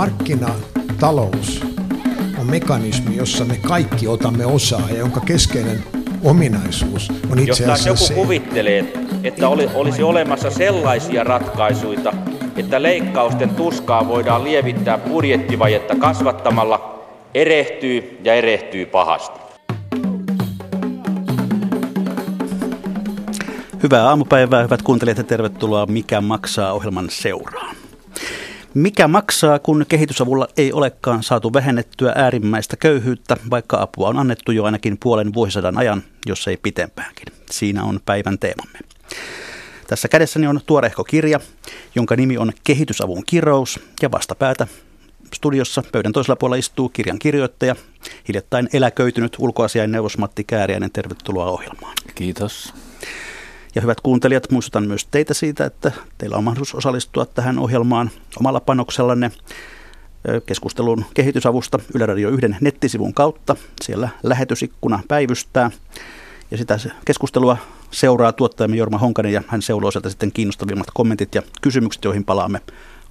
Markkinatalous on mekanismi, jossa me kaikki otamme osaa ja jonka keskeinen ominaisuus on itse Jos asiassa joku se, kuvittelee, että oli, olisi olemassa sellaisia ratkaisuja, että leikkausten tuskaa voidaan lievittää budjettivajetta kasvattamalla, erehtyy ja erehtyy pahasti. Hyvää aamupäivää, hyvät kuuntelijat ja tervetuloa Mikä maksaa ohjelman seuraan. Mikä maksaa, kun kehitysavulla ei olekaan saatu vähennettyä äärimmäistä köyhyyttä, vaikka apua on annettu jo ainakin puolen vuosisadan ajan, jos ei pitempäänkin. Siinä on päivän teemamme. Tässä kädessäni on tuorehko kirja, jonka nimi on Kehitysavun kirous ja vastapäätä studiossa pöydän toisella puolella istuu kirjan kirjoittaja, hiljattain eläköitynyt ulkoasiain neuvos Matti Kääriäinen. Tervetuloa ohjelmaan. Kiitos. Ja hyvät kuuntelijat, muistutan myös teitä siitä, että teillä on mahdollisuus osallistua tähän ohjelmaan omalla panoksellanne keskustelun kehitysavusta Yle Radio 1 nettisivun kautta. Siellä lähetysikkuna päivystää ja sitä keskustelua seuraa tuottajamme Jorma Honkanen ja hän seuloo sieltä sitten kiinnostavimmat kommentit ja kysymykset, joihin palaamme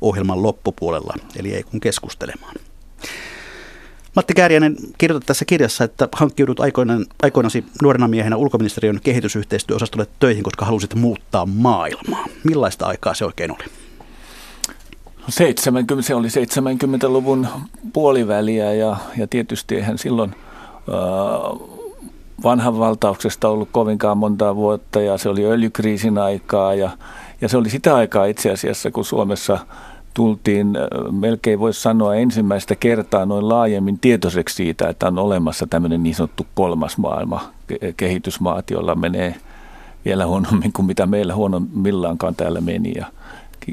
ohjelman loppupuolella, eli ei kun keskustelemaan. Matti Kääriäinen, kirjoitat tässä kirjassa, että hankkiudut aikoinaan, aikoinasi nuorena miehenä ulkoministeriön kehitysyhteistyöosastolle töihin, koska halusit muuttaa maailmaa. Millaista aikaa se oikein oli? 70, se oli 70-luvun puoliväliä ja, ja tietysti eihän silloin äh, vanhan valtauksesta ollut kovinkaan montaa vuotta ja se oli öljykriisin aikaa ja, ja se oli sitä aikaa itse asiassa, kun Suomessa – tultiin, melkein voisi sanoa ensimmäistä kertaa noin laajemmin tietoiseksi siitä, että on olemassa tämmöinen niin sanottu kolmas maailma, kehitysmaat, joilla menee vielä huonommin kuin mitä meillä huonommillaankaan täällä meni. Ja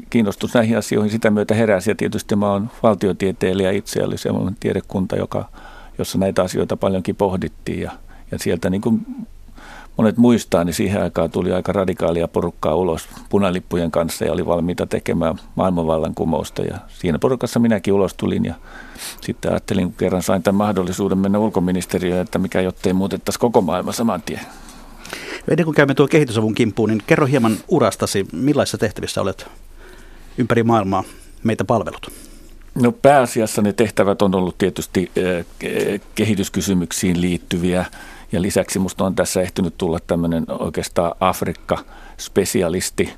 kiinnostus näihin asioihin sitä myötä heräsi. Ja tietysti mä olen valtiotieteilijä itse, oli semmoinen tiedekunta, joka, jossa näitä asioita paljonkin pohdittiin. Ja, ja sieltä niin kuin monet muistaa, niin siihen aikaan tuli aika radikaalia porukkaa ulos punalippujen kanssa ja oli valmiita tekemään maailmanvallankumousta. Ja siinä porukassa minäkin ulos tulin ja sitten ajattelin, kun kerran sain tämän mahdollisuuden mennä ulkoministeriöön, että mikä jottei muutettaisiin koko maailma saman tien. Ennen kuin käymme tuon kehitysavun kimppuun, niin kerro hieman urastasi, millaisissa tehtävissä olet ympäri maailmaa meitä palvelut? No pääasiassa ne tehtävät on ollut tietysti eh, kehityskysymyksiin liittyviä ja lisäksi minusta on tässä ehtinyt tulla tämmöinen oikeastaan Afrikka-spesialisti,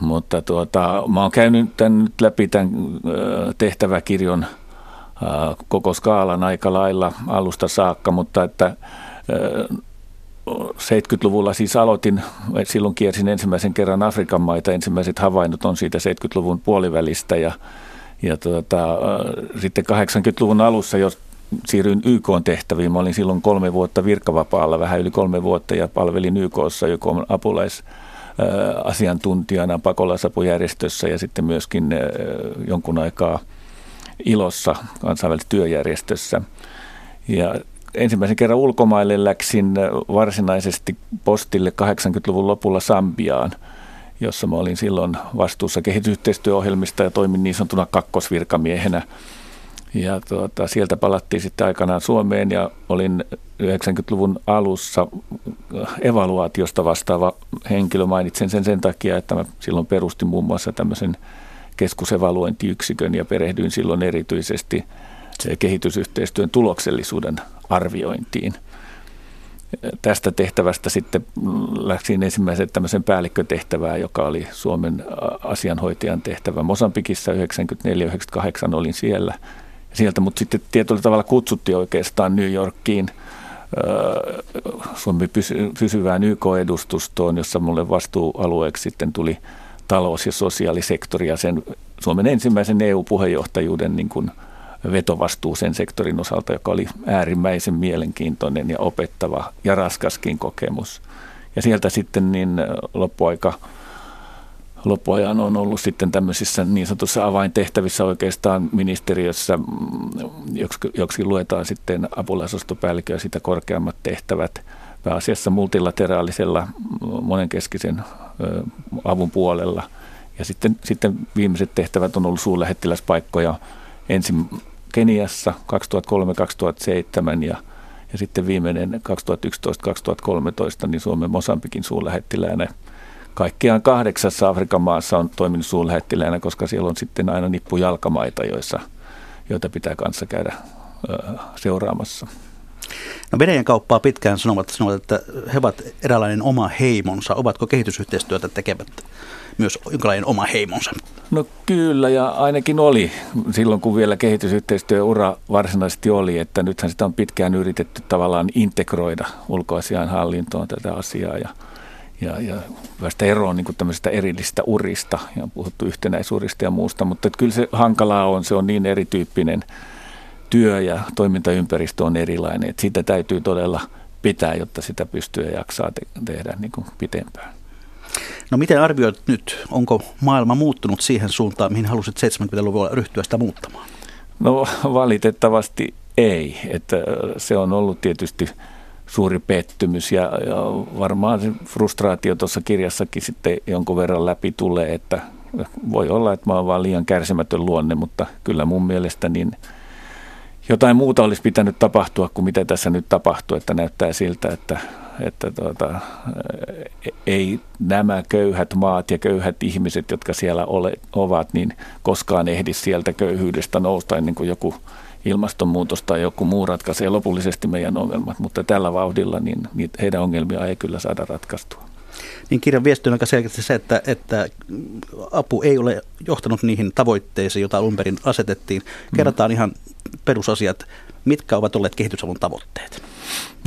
mutta tuota, mä oon käynyt tämän nyt läpi tämän tehtäväkirjon koko skaalan aika lailla alusta saakka, mutta että 70-luvulla siis aloitin, silloin kiersin ensimmäisen kerran Afrikan maita, ensimmäiset havainnot on siitä 70-luvun puolivälistä ja, ja tuota, sitten 80-luvun alussa jo siirryin YK-tehtäviin. Mä olin silloin kolme vuotta virkavapaalla, vähän yli kolme vuotta ja palvelin YKssa YK apulais asiantuntijana pakolaisapujärjestössä ja sitten myöskin jonkun aikaa ilossa kansainvälisessä työjärjestössä. Ja ensimmäisen kerran ulkomaille läksin varsinaisesti postille 80-luvun lopulla Sambiaan, jossa mä olin silloin vastuussa kehitysyhteistyöohjelmista ja toimin niin sanotuna kakkosvirkamiehenä – ja tuota, sieltä palattiin sitten aikanaan Suomeen ja olin 90-luvun alussa evaluaatiosta vastaava henkilö. Mainitsen sen sen takia, että mä silloin perustin muun muassa tämmöisen keskusevaluointiyksikön ja perehdyin silloin erityisesti kehitysyhteistyön tuloksellisuuden arviointiin. Tästä tehtävästä sitten läksin ensimmäisen tämmöisen päällikkötehtävää, joka oli Suomen asianhoitajan tehtävä. Mosambikissa 94-98 olin siellä – sieltä, mutta sitten tietyllä tavalla kutsuttiin oikeastaan New Yorkiin Suomi pysyvään YK-edustustoon, jossa mulle vastuualueeksi sitten tuli talous- ja sosiaalisektori ja sen Suomen ensimmäisen EU-puheenjohtajuuden niin kuin vetovastuu sen sektorin osalta, joka oli äärimmäisen mielenkiintoinen ja opettava ja raskaskin kokemus. Ja sieltä sitten niin loppuaika loppuajan on ollut sitten tämmöisissä niin sanotussa avaintehtävissä oikeastaan ministeriössä, mm, joksi, luetaan sitten apulaisostopäällikkö ja sitä korkeammat tehtävät. Pääasiassa multilateraalisella mm, monenkeskisen avun puolella. Ja sitten, sitten viimeiset tehtävät on ollut suurlähettiläspaikkoja. Ensin Keniassa 2003-2007 ja, ja sitten viimeinen 2011-2013 niin Suomen Mosambikin suurlähettiläänä kaikkiaan kahdeksassa Afrikan maassa on toiminut suurlähettiläänä, koska siellä on sitten aina nippujalkamaita, joissa, joita pitää kanssa käydä seuraamassa. No Venäjän kauppaa pitkään sanovat, sanovat, että he ovat eräänlainen oma heimonsa. Ovatko kehitysyhteistyötä tekevät myös jonkinlainen oma heimonsa? No kyllä, ja ainakin oli silloin, kun vielä kehitysyhteistyöura varsinaisesti oli, että nythän sitä on pitkään yritetty tavallaan integroida ulkoasian hallintoon tätä asiaa ja, ja, ja päästä eroon niin tämmöisestä erillistä urista ja on puhuttu yhtenäisurista ja muusta, mutta kyllä se hankalaa on, se on niin erityyppinen työ ja toimintaympäristö on erilainen, että sitä täytyy todella pitää, jotta sitä pystyy ja jaksaa te- tehdä niin kuin pitempään. No miten arvioit nyt, onko maailma muuttunut siihen suuntaan, mihin halusit 70-luvulla ryhtyä sitä muuttamaan? No valitettavasti ei, että se on ollut tietysti suuri pettymys ja, ja varmaan se frustraatio tuossa kirjassakin sitten jonkun verran läpi tulee, että voi olla, että mä oon vaan liian kärsimätön luonne, mutta kyllä mun mielestä niin – jotain muuta olisi pitänyt tapahtua kuin mitä tässä nyt tapahtuu, että näyttää siltä, että, että tuota, ei nämä köyhät maat ja köyhät ihmiset, jotka siellä ole, ovat, niin koskaan ehdi sieltä köyhyydestä nousta ennen kuin joku ilmastonmuutos tai joku muu ratkaisee lopullisesti meidän ongelmat, mutta tällä vauhdilla niin, heidän ongelmia ei kyllä saada ratkaistua. Niin kirjan viesti on aika selkeästi se, että, että apu ei ole johtanut niihin tavoitteisiin, joita alun perin asetettiin. Kerrataan mm. ihan perusasiat, mitkä ovat olleet kehitysavun tavoitteet?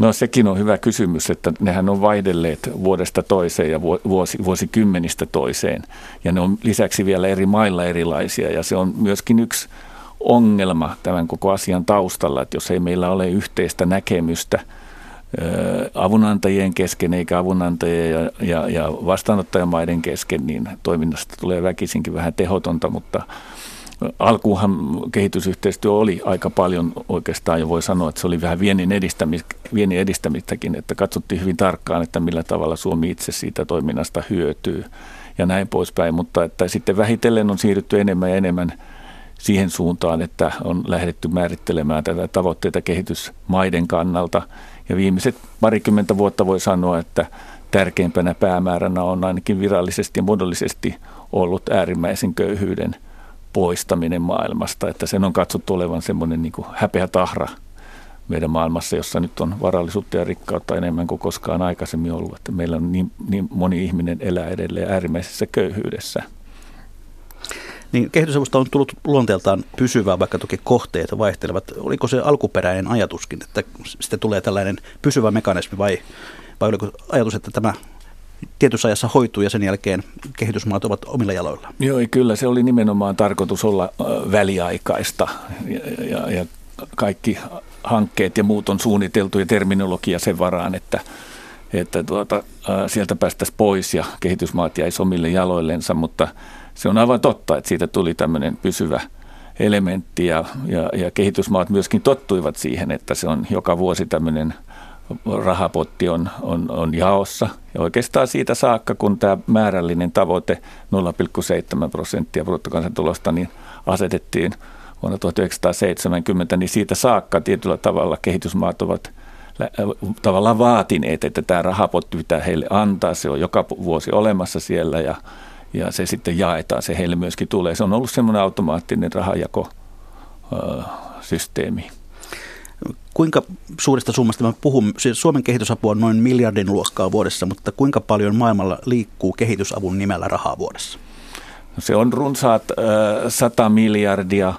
No sekin on hyvä kysymys, että nehän on vaihdelleet vuodesta toiseen ja vuosi, vuosikymmenistä toiseen. Ja ne on lisäksi vielä eri mailla erilaisia ja se on myöskin yksi ongelma tämän koko asian taustalla, että jos ei meillä ole yhteistä näkemystä avunantajien kesken eikä avunantajien ja, ja, ja vastaanottajamaiden kesken, niin toiminnasta tulee väkisinkin vähän tehotonta, mutta alkuunhan kehitysyhteistyö oli aika paljon oikeastaan jo voi sanoa, että se oli vähän viennin, edistämis, viennin edistämistäkin, että katsottiin hyvin tarkkaan, että millä tavalla Suomi itse siitä toiminnasta hyötyy ja näin poispäin, mutta että sitten vähitellen on siirrytty enemmän ja enemmän siihen suuntaan, että on lähdetty määrittelemään tätä tavoitteita kehitysmaiden kannalta. Ja viimeiset parikymmentä vuotta voi sanoa, että tärkeimpänä päämääränä on ainakin virallisesti ja muodollisesti ollut äärimmäisen köyhyyden – poistaminen maailmasta, että sen on katsottu olevan semmoinen niin häpeä tahra meidän maailmassa, jossa nyt on varallisuutta ja rikkautta enemmän kuin koskaan aikaisemmin ollut, että meillä on niin, niin moni ihminen elää edelleen äärimmäisessä köyhyydessä. Niin kehitysavusta on tullut luonteeltaan pysyvää, vaikka toki kohteet vaihtelevat. Oliko se alkuperäinen ajatuskin, että sitten tulee tällainen pysyvä mekanismi vai, vai oliko ajatus, että tämä tietyssä ajassa hoituu ja sen jälkeen kehitysmaat ovat omilla jaloilla. Joo, kyllä se oli nimenomaan tarkoitus olla väliaikaista ja, ja, ja kaikki hankkeet ja muut on suunniteltu ja terminologia sen varaan, että, että tuota, sieltä päästäisiin pois ja kehitysmaat jäisi omille jaloillensa, mutta se on aivan totta, että siitä tuli tämmöinen pysyvä elementti ja, ja, ja kehitysmaat myöskin tottuivat siihen, että se on joka vuosi tämmöinen – rahapotti on, on, on jaossa. Ja oikeastaan siitä saakka, kun tämä määrällinen tavoite 0,7 prosenttia bruttokansantulosta niin asetettiin vuonna 1970, niin siitä saakka tietyllä tavalla kehitysmaat ovat tavallaan vaatineet, että tämä rahapotti pitää heille antaa. Se on joka vuosi olemassa siellä ja, ja se sitten jaetaan, se heille myöskin tulee. Se on ollut semmoinen automaattinen rahajakosysteemi. Kuinka suurista summasta mä puhun? Suomen kehitysapu on noin miljardin luokkaa vuodessa, mutta kuinka paljon maailmalla liikkuu kehitysavun nimellä rahaa vuodessa? No se on runsaat äh, 100 miljardia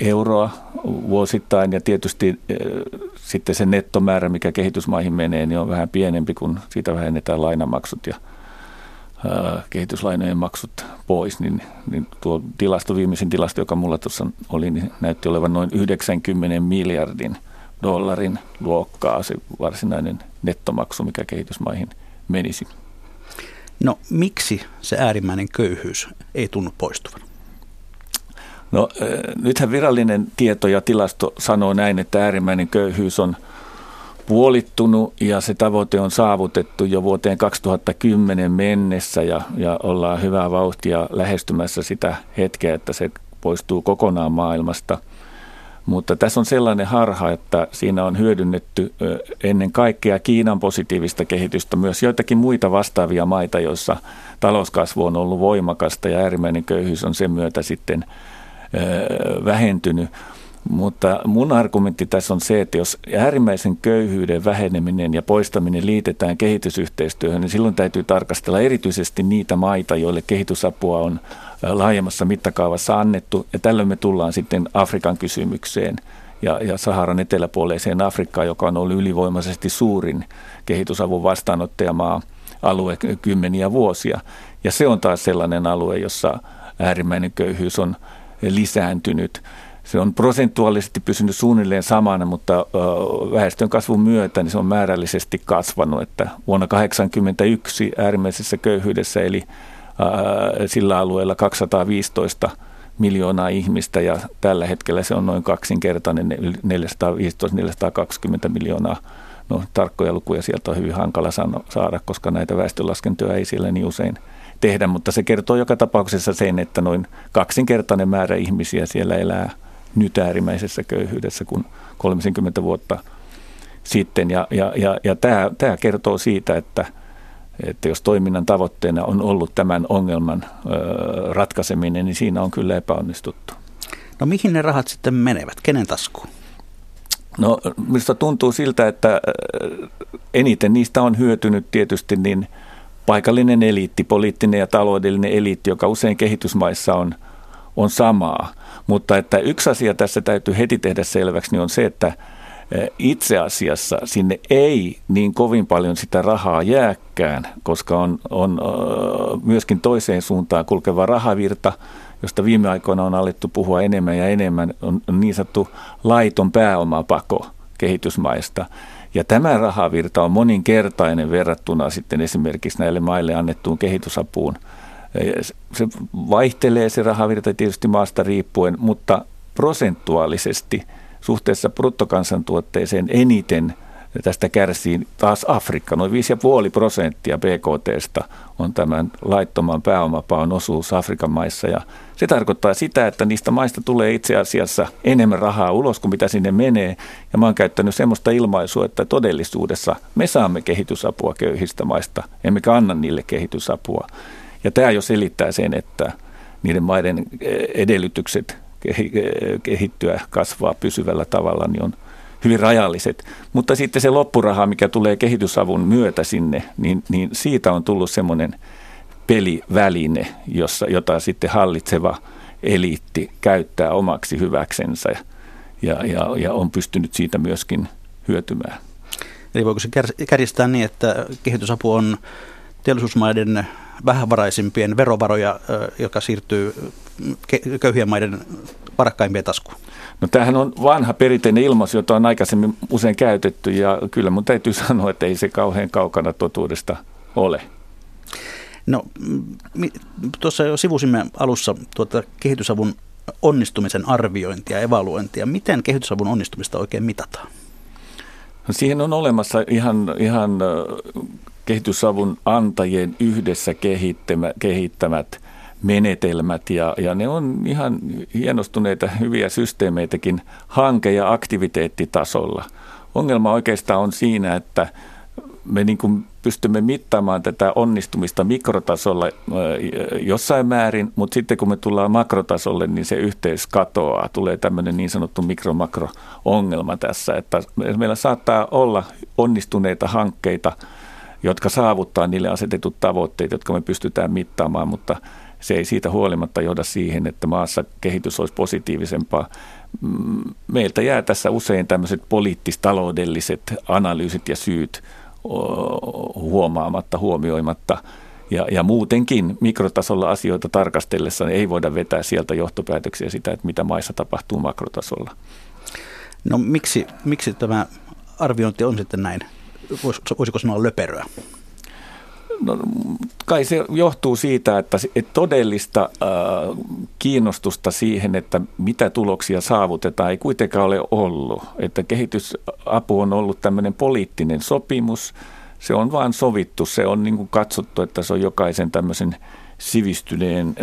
euroa vuosittain ja tietysti sitten se nettomäärä, mikä kehitysmaihin menee, niin on vähän pienempi, kun siitä vähennetään lainamaksut ja kehityslainojen maksut pois, niin, niin tuo tilasto, viimeisin tilasto, joka mulla tuossa oli, niin näytti olevan noin 90 miljardin dollarin luokkaa se varsinainen nettomaksu, mikä kehitysmaihin menisi. No miksi se äärimmäinen köyhyys ei tunnu poistuvan? No nythän virallinen tieto ja tilasto sanoo näin, että äärimmäinen köyhyys on – puolittunut ja se tavoite on saavutettu jo vuoteen 2010 mennessä ja, ja ollaan hyvää vauhtia lähestymässä sitä hetkeä, että se poistuu kokonaan maailmasta. Mutta tässä on sellainen harha, että siinä on hyödynnetty ennen kaikkea Kiinan positiivista kehitystä, myös joitakin muita vastaavia maita, joissa talouskasvu on ollut voimakasta ja äärimmäinen köyhyys on sen myötä sitten vähentynyt. Mutta mun argumentti tässä on se, että jos äärimmäisen köyhyyden väheneminen ja poistaminen liitetään kehitysyhteistyöhön, niin silloin täytyy tarkastella erityisesti niitä maita, joille kehitysapua on laajemmassa mittakaavassa annettu. Ja tällöin me tullaan sitten Afrikan kysymykseen ja, ja Saharan eteläpuoleiseen Afrikkaan, joka on ollut ylivoimaisesti suurin kehitysavun vastaanottajamaa alue kymmeniä vuosia. Ja se on taas sellainen alue, jossa äärimmäinen köyhyys on lisääntynyt. Se on prosentuaalisesti pysynyt suunnilleen samana, mutta väestön kasvun myötä niin se on määrällisesti kasvanut. Että vuonna 1981 äärimmäisessä köyhyydessä eli sillä alueella 215 miljoonaa ihmistä ja tällä hetkellä se on noin kaksinkertainen 415-420 miljoonaa. No tarkkoja lukuja sieltä on hyvin hankala saada, koska näitä väestölaskentoja ei siellä niin usein tehdä, mutta se kertoo joka tapauksessa sen, että noin kaksinkertainen määrä ihmisiä siellä elää nyt äärimmäisessä köyhyydessä kuin 30 vuotta sitten. Ja, ja, ja, ja tämä, tämä kertoo siitä, että, että jos toiminnan tavoitteena on ollut tämän ongelman ratkaiseminen, niin siinä on kyllä epäonnistuttu. No mihin ne rahat sitten menevät? Kenen taskuun? No minusta tuntuu siltä, että eniten niistä on hyötynyt tietysti niin paikallinen eliitti, poliittinen ja taloudellinen eliitti, joka usein kehitysmaissa on, on samaa. Mutta että yksi asia tässä täytyy heti tehdä selväksi, niin on se, että itse asiassa sinne ei niin kovin paljon sitä rahaa jääkään, koska on, on myöskin toiseen suuntaan kulkeva rahavirta, josta viime aikoina on alettu puhua enemmän ja enemmän, on niin sanottu laiton pääomapako kehitysmaista. Ja tämä rahavirta on moninkertainen verrattuna sitten esimerkiksi näille maille annettuun kehitysapuun. Se vaihtelee se rahavirta tietysti maasta riippuen, mutta prosentuaalisesti suhteessa bruttokansantuotteeseen eniten tästä kärsii taas Afrikka. Noin 5,5 prosenttia BKTstä on tämän laittoman pääomapaon osuus Afrikan maissa. Ja se tarkoittaa sitä, että niistä maista tulee itse asiassa enemmän rahaa ulos kuin mitä sinne menee. Ja mä oon käyttänyt semmoista ilmaisua, että todellisuudessa me saamme kehitysapua köyhistä maista, emmekä anna niille kehitysapua. Ja tämä jo selittää sen, että niiden maiden edellytykset kehittyä, kasvaa pysyvällä tavalla, niin on hyvin rajalliset. Mutta sitten se loppuraha, mikä tulee kehitysavun myötä sinne, niin, niin siitä on tullut semmoinen peliväline, jossa, jota sitten hallitseva eliitti käyttää omaksi hyväksensä ja, ja, ja on pystynyt siitä myöskin hyötymään. Eli voiko se kärjistää niin, että kehitysapu on teollisuusmaiden vähävaraisimpien verovaroja, joka siirtyy köyhien maiden varakkaimpien taskuun? No tämähän on vanha perinteinen ilmaisu, jota on aikaisemmin usein käytetty ja kyllä mun täytyy sanoa, että ei se kauhean kaukana totuudesta ole. No tuossa jo sivusimme alussa tuota kehitysavun onnistumisen arviointia, evaluointia. Miten kehitysavun onnistumista oikein mitataan? No siihen on olemassa ihan, ihan kehitysavun antajien yhdessä kehittämät menetelmät ja, ja ne on ihan hienostuneita hyviä systeemeitäkin hanke- ja aktiviteettitasolla. Ongelma oikeastaan on siinä, että me niin kuin pystymme mittaamaan tätä onnistumista mikrotasolla jossain määrin, mutta sitten kun me tullaan makrotasolle, niin se yhteys katoaa. Tulee tämmöinen niin sanottu mikro-makro-ongelma tässä, että meillä saattaa olla onnistuneita hankkeita, jotka saavuttaa niille asetetut tavoitteet, jotka me pystytään mittaamaan, mutta se ei siitä huolimatta johda siihen, että maassa kehitys olisi positiivisempaa. Mm, meiltä jää tässä usein tämmöiset poliittis-taloudelliset analyysit ja syyt huomaamatta, huomioimatta. Ja, ja muutenkin mikrotasolla asioita tarkastellessa ei voida vetää sieltä johtopäätöksiä sitä, että mitä maissa tapahtuu makrotasolla. No miksi, miksi tämä arviointi on sitten näin, voisiko sanoa löperöä? No, kai se johtuu siitä, että, todellista äh, kiinnostusta siihen, että mitä tuloksia saavutetaan, ei kuitenkaan ole ollut. Että kehitysapu on ollut tämmöinen poliittinen sopimus, se on vain sovittu, se on niin kuin katsottu, että se on jokaisen tämmöisen sivistyneen,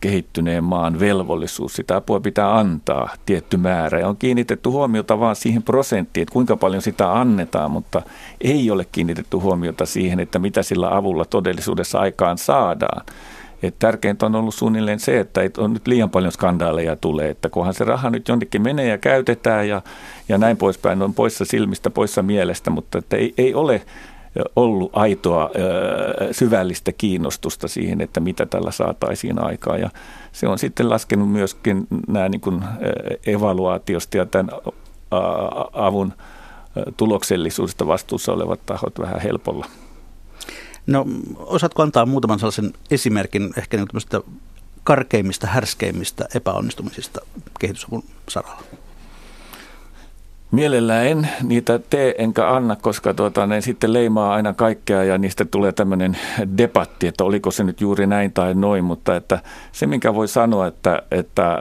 kehittyneen maan velvollisuus. Sitä apua pitää antaa tietty määrä ja on kiinnitetty huomiota vain siihen prosenttiin, että kuinka paljon sitä annetaan, mutta ei ole kiinnitetty huomiota siihen, että mitä sillä avulla todellisuudessa aikaan saadaan. Et tärkeintä on ollut suunnilleen se, että ei on nyt liian paljon skandaaleja tulee, että kunhan se raha nyt jonnekin menee ja käytetään ja, ja näin poispäin, on poissa silmistä, poissa mielestä, mutta että ei, ei ole ollut aitoa syvällistä kiinnostusta siihen, että mitä tällä saataisiin aikaa. Ja se on sitten laskenut myöskin nämä niin kuin evaluaatiosta ja tämän avun tuloksellisuudesta vastuussa olevat tahot vähän helpolla. No osaatko antaa muutaman sellaisen esimerkin ehkä niin karkeimmista, härskeimmistä epäonnistumisista kehitysavun saralla? Mielellään en niitä tee enkä anna, koska tuota, ne sitten leimaa aina kaikkea ja niistä tulee tämmöinen debatti, että oliko se nyt juuri näin tai noin, mutta että se minkä voi sanoa, että, että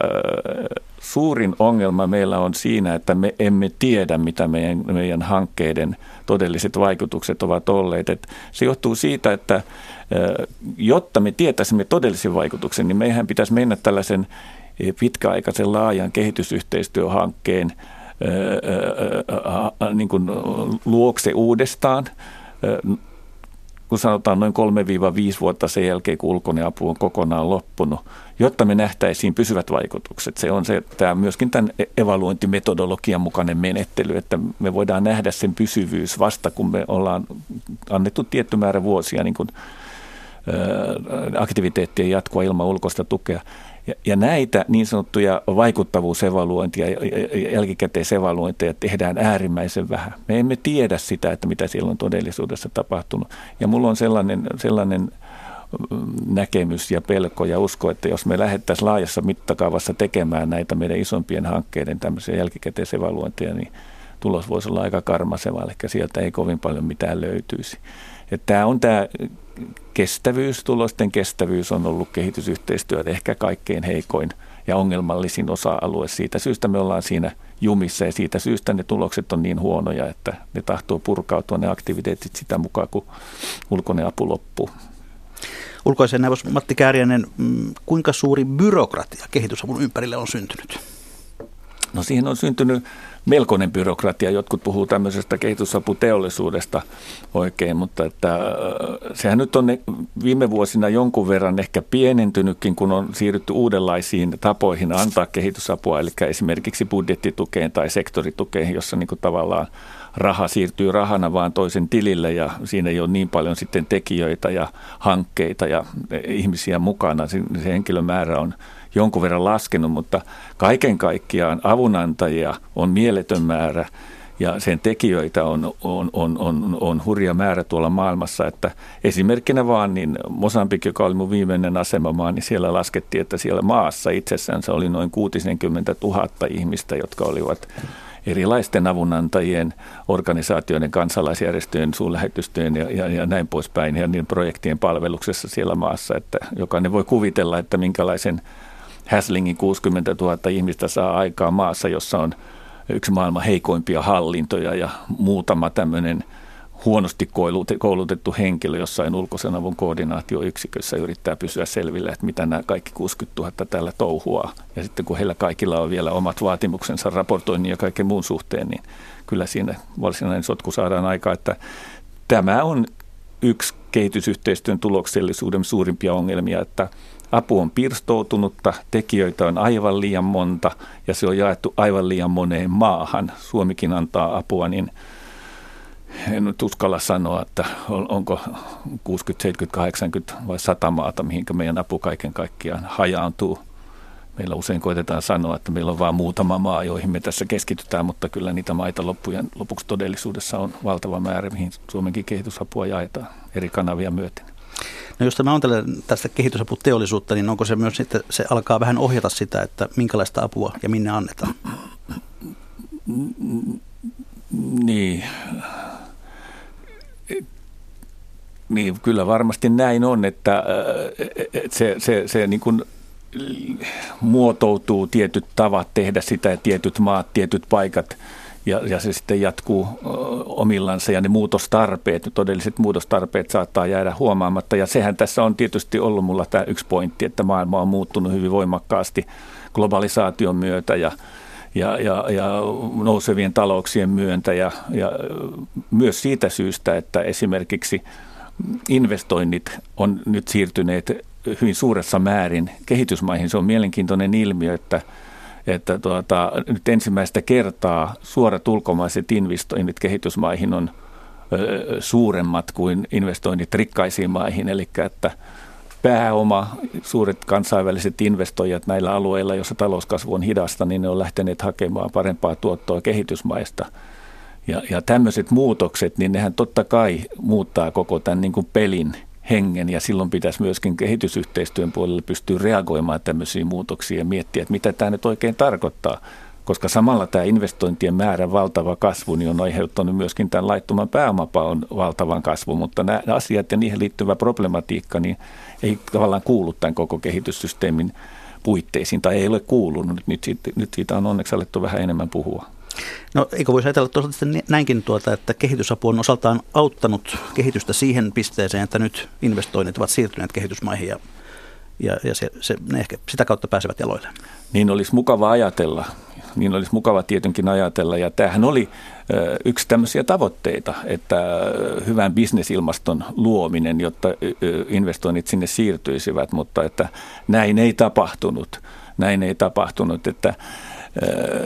suurin ongelma meillä on siinä, että me emme tiedä, mitä meidän, meidän hankkeiden todelliset vaikutukset ovat olleet. Et se johtuu siitä, että jotta me tietäisimme todellisen vaikutuksen, niin meidän pitäisi mennä tällaisen pitkäaikaisen laajan kehitysyhteistyöhankkeen – niin kuin luokse uudestaan, kun sanotaan noin 3-5 vuotta sen jälkeen, kun ulkoinen apu on kokonaan loppunut, jotta me nähtäisiin pysyvät vaikutukset. Se on se, tämä myöskin tämän e-, evaluointimetodologian mukainen menettely, että me voidaan nähdä sen pysyvyys vasta, kun me ollaan annettu tietty määrä vuosia niin kuin, aktiviteettien jatkoa ilman ulkoista tukea. Ja, näitä niin sanottuja vaikuttavuusevaluointia ja jälkikäteisevaluointeja tehdään äärimmäisen vähän. Me emme tiedä sitä, että mitä siellä on todellisuudessa tapahtunut. Ja mulla on sellainen, sellainen mm, näkemys ja pelko ja usko, että jos me lähdettäisiin laajassa mittakaavassa tekemään näitä meidän isompien hankkeiden tämmöisiä jälkikäteisevaluointeja, niin tulos voisi olla aika karmaseva, eli sieltä ei kovin paljon mitään löytyisi. Tämä on tämä kestävyys, tulosten kestävyys on ollut kehitysyhteistyötä ehkä kaikkein heikoin ja ongelmallisin osa-alue. Siitä syystä me ollaan siinä jumissa ja siitä syystä ne tulokset on niin huonoja, että ne tahtoo purkautua ne aktiviteetit sitä mukaan, kun ulkoinen apu loppuu. Ulkoisen neuvos Matti Kääriänen, mm, kuinka suuri byrokratia kehitysavun ympärille on syntynyt? No siihen on syntynyt melkoinen byrokratia. Jotkut puhuu tämmöisestä kehitysaputeollisuudesta oikein, mutta että, sehän nyt on viime vuosina jonkun verran ehkä pienentynytkin, kun on siirrytty uudenlaisiin tapoihin antaa kehitysapua, eli esimerkiksi budjettitukeen tai sektoritukeen, jossa niin tavallaan raha siirtyy rahana vaan toisen tilille ja siinä ei ole niin paljon sitten tekijöitä ja hankkeita ja ihmisiä mukana. Se henkilömäärä on jonkun verran laskenut, mutta kaiken kaikkiaan avunantajia on mieletön määrä ja sen tekijöitä on, on, on, on, on hurja määrä tuolla maailmassa, että esimerkkinä vaan niin Mosambik, joka oli mun viimeinen asemamaa, niin siellä laskettiin, että siellä maassa itsessään se oli noin 60 000 ihmistä, jotka olivat erilaisten avunantajien, organisaatioiden, kansalaisjärjestöjen, suunlähetystyön ja, ja, ja näin poispäin ja niin projektien palveluksessa siellä maassa, että jokainen voi kuvitella, että minkälaisen Häslingin 60 000 ihmistä saa aikaa maassa, jossa on yksi maailman heikoimpia hallintoja ja muutama tämmöinen huonosti koulutettu henkilö jossain ulkoisen avun koordinaatioyksikössä yrittää pysyä selvillä, että mitä nämä kaikki 60 000 täällä touhuaa. Ja sitten kun heillä kaikilla on vielä omat vaatimuksensa raportoinnin ja kaiken muun suhteen, niin kyllä siinä varsinainen sotku saadaan aikaa, että tämä on yksi kehitysyhteistyön tuloksellisuuden suurimpia ongelmia, että apu on pirstoutunutta, tekijöitä on aivan liian monta ja se on jaettu aivan liian moneen maahan. Suomikin antaa apua, niin en nyt uskalla sanoa, että onko 60, 70, 80 vai 100 maata, mihinkä meidän apu kaiken kaikkiaan hajaantuu. Meillä usein koitetaan sanoa, että meillä on vain muutama maa, joihin me tässä keskitytään, mutta kyllä niitä maita loppujen lopuksi todellisuudessa on valtava määrä, mihin Suomenkin kehitysapua jaetaan eri kanavia myöten. No jos tämä on tästä kehitysaputeollisuutta, niin onko se myös sitten, se alkaa vähän ohjata sitä, että minkälaista apua ja minne annetaan? Niin. Niin, kyllä varmasti näin on, että se, se, se niin kuin muotoutuu tietyt tavat tehdä sitä ja tietyt maat, tietyt paikat – ja, ja se sitten jatkuu omillansa ja ne muutostarpeet, todelliset muutostarpeet saattaa jäädä huomaamatta. Ja sehän tässä on tietysti ollut mulla tämä yksi pointti, että maailma on muuttunut hyvin voimakkaasti globalisaation myötä ja, ja, ja, ja nousevien talouksien myöntä ja, ja myös siitä syystä, että esimerkiksi investoinnit on nyt siirtyneet hyvin suuressa määrin kehitysmaihin. Se on mielenkiintoinen ilmiö, että, että tuota, nyt ensimmäistä kertaa suorat ulkomaiset investoinnit kehitysmaihin on suuremmat kuin investoinnit rikkaisiin maihin, eli että pääoma, suuret kansainväliset investoijat näillä alueilla, joissa talouskasvu on hidasta, niin ne on lähteneet hakemaan parempaa tuottoa kehitysmaista. Ja, ja tämmöiset muutokset, niin nehän totta kai muuttaa koko tämän niin kuin pelin hengen ja silloin pitäisi myöskin kehitysyhteistyön puolella pystyä reagoimaan tämmöisiin muutoksiin ja miettiä, että mitä tämä nyt oikein tarkoittaa. Koska samalla tämä investointien määrän valtava kasvu niin on aiheuttanut myöskin tämän laittoman pääomapaon valtavan kasvun, mutta nämä asiat ja niihin liittyvä problematiikka niin ei tavallaan kuulu tämän koko kehityssysteemin puitteisiin tai ei ole kuulunut. Nyt siitä, nyt siitä on onneksi alettu vähän enemmän puhua. No eikö voisi ajatella toisaalta näinkin, tuota, että kehitysapu on osaltaan auttanut kehitystä siihen pisteeseen, että nyt investoinnit ovat siirtyneet kehitysmaihin ja, ja, ja se, se, ne ehkä sitä kautta pääsevät jaloille. Niin olisi mukava ajatella. Niin olisi mukava tietenkin ajatella. Ja tämähän oli yksi tämmöisiä tavoitteita, että hyvän bisnesilmaston luominen, jotta investoinnit sinne siirtyisivät, mutta että näin ei tapahtunut. Näin ei tapahtunut, että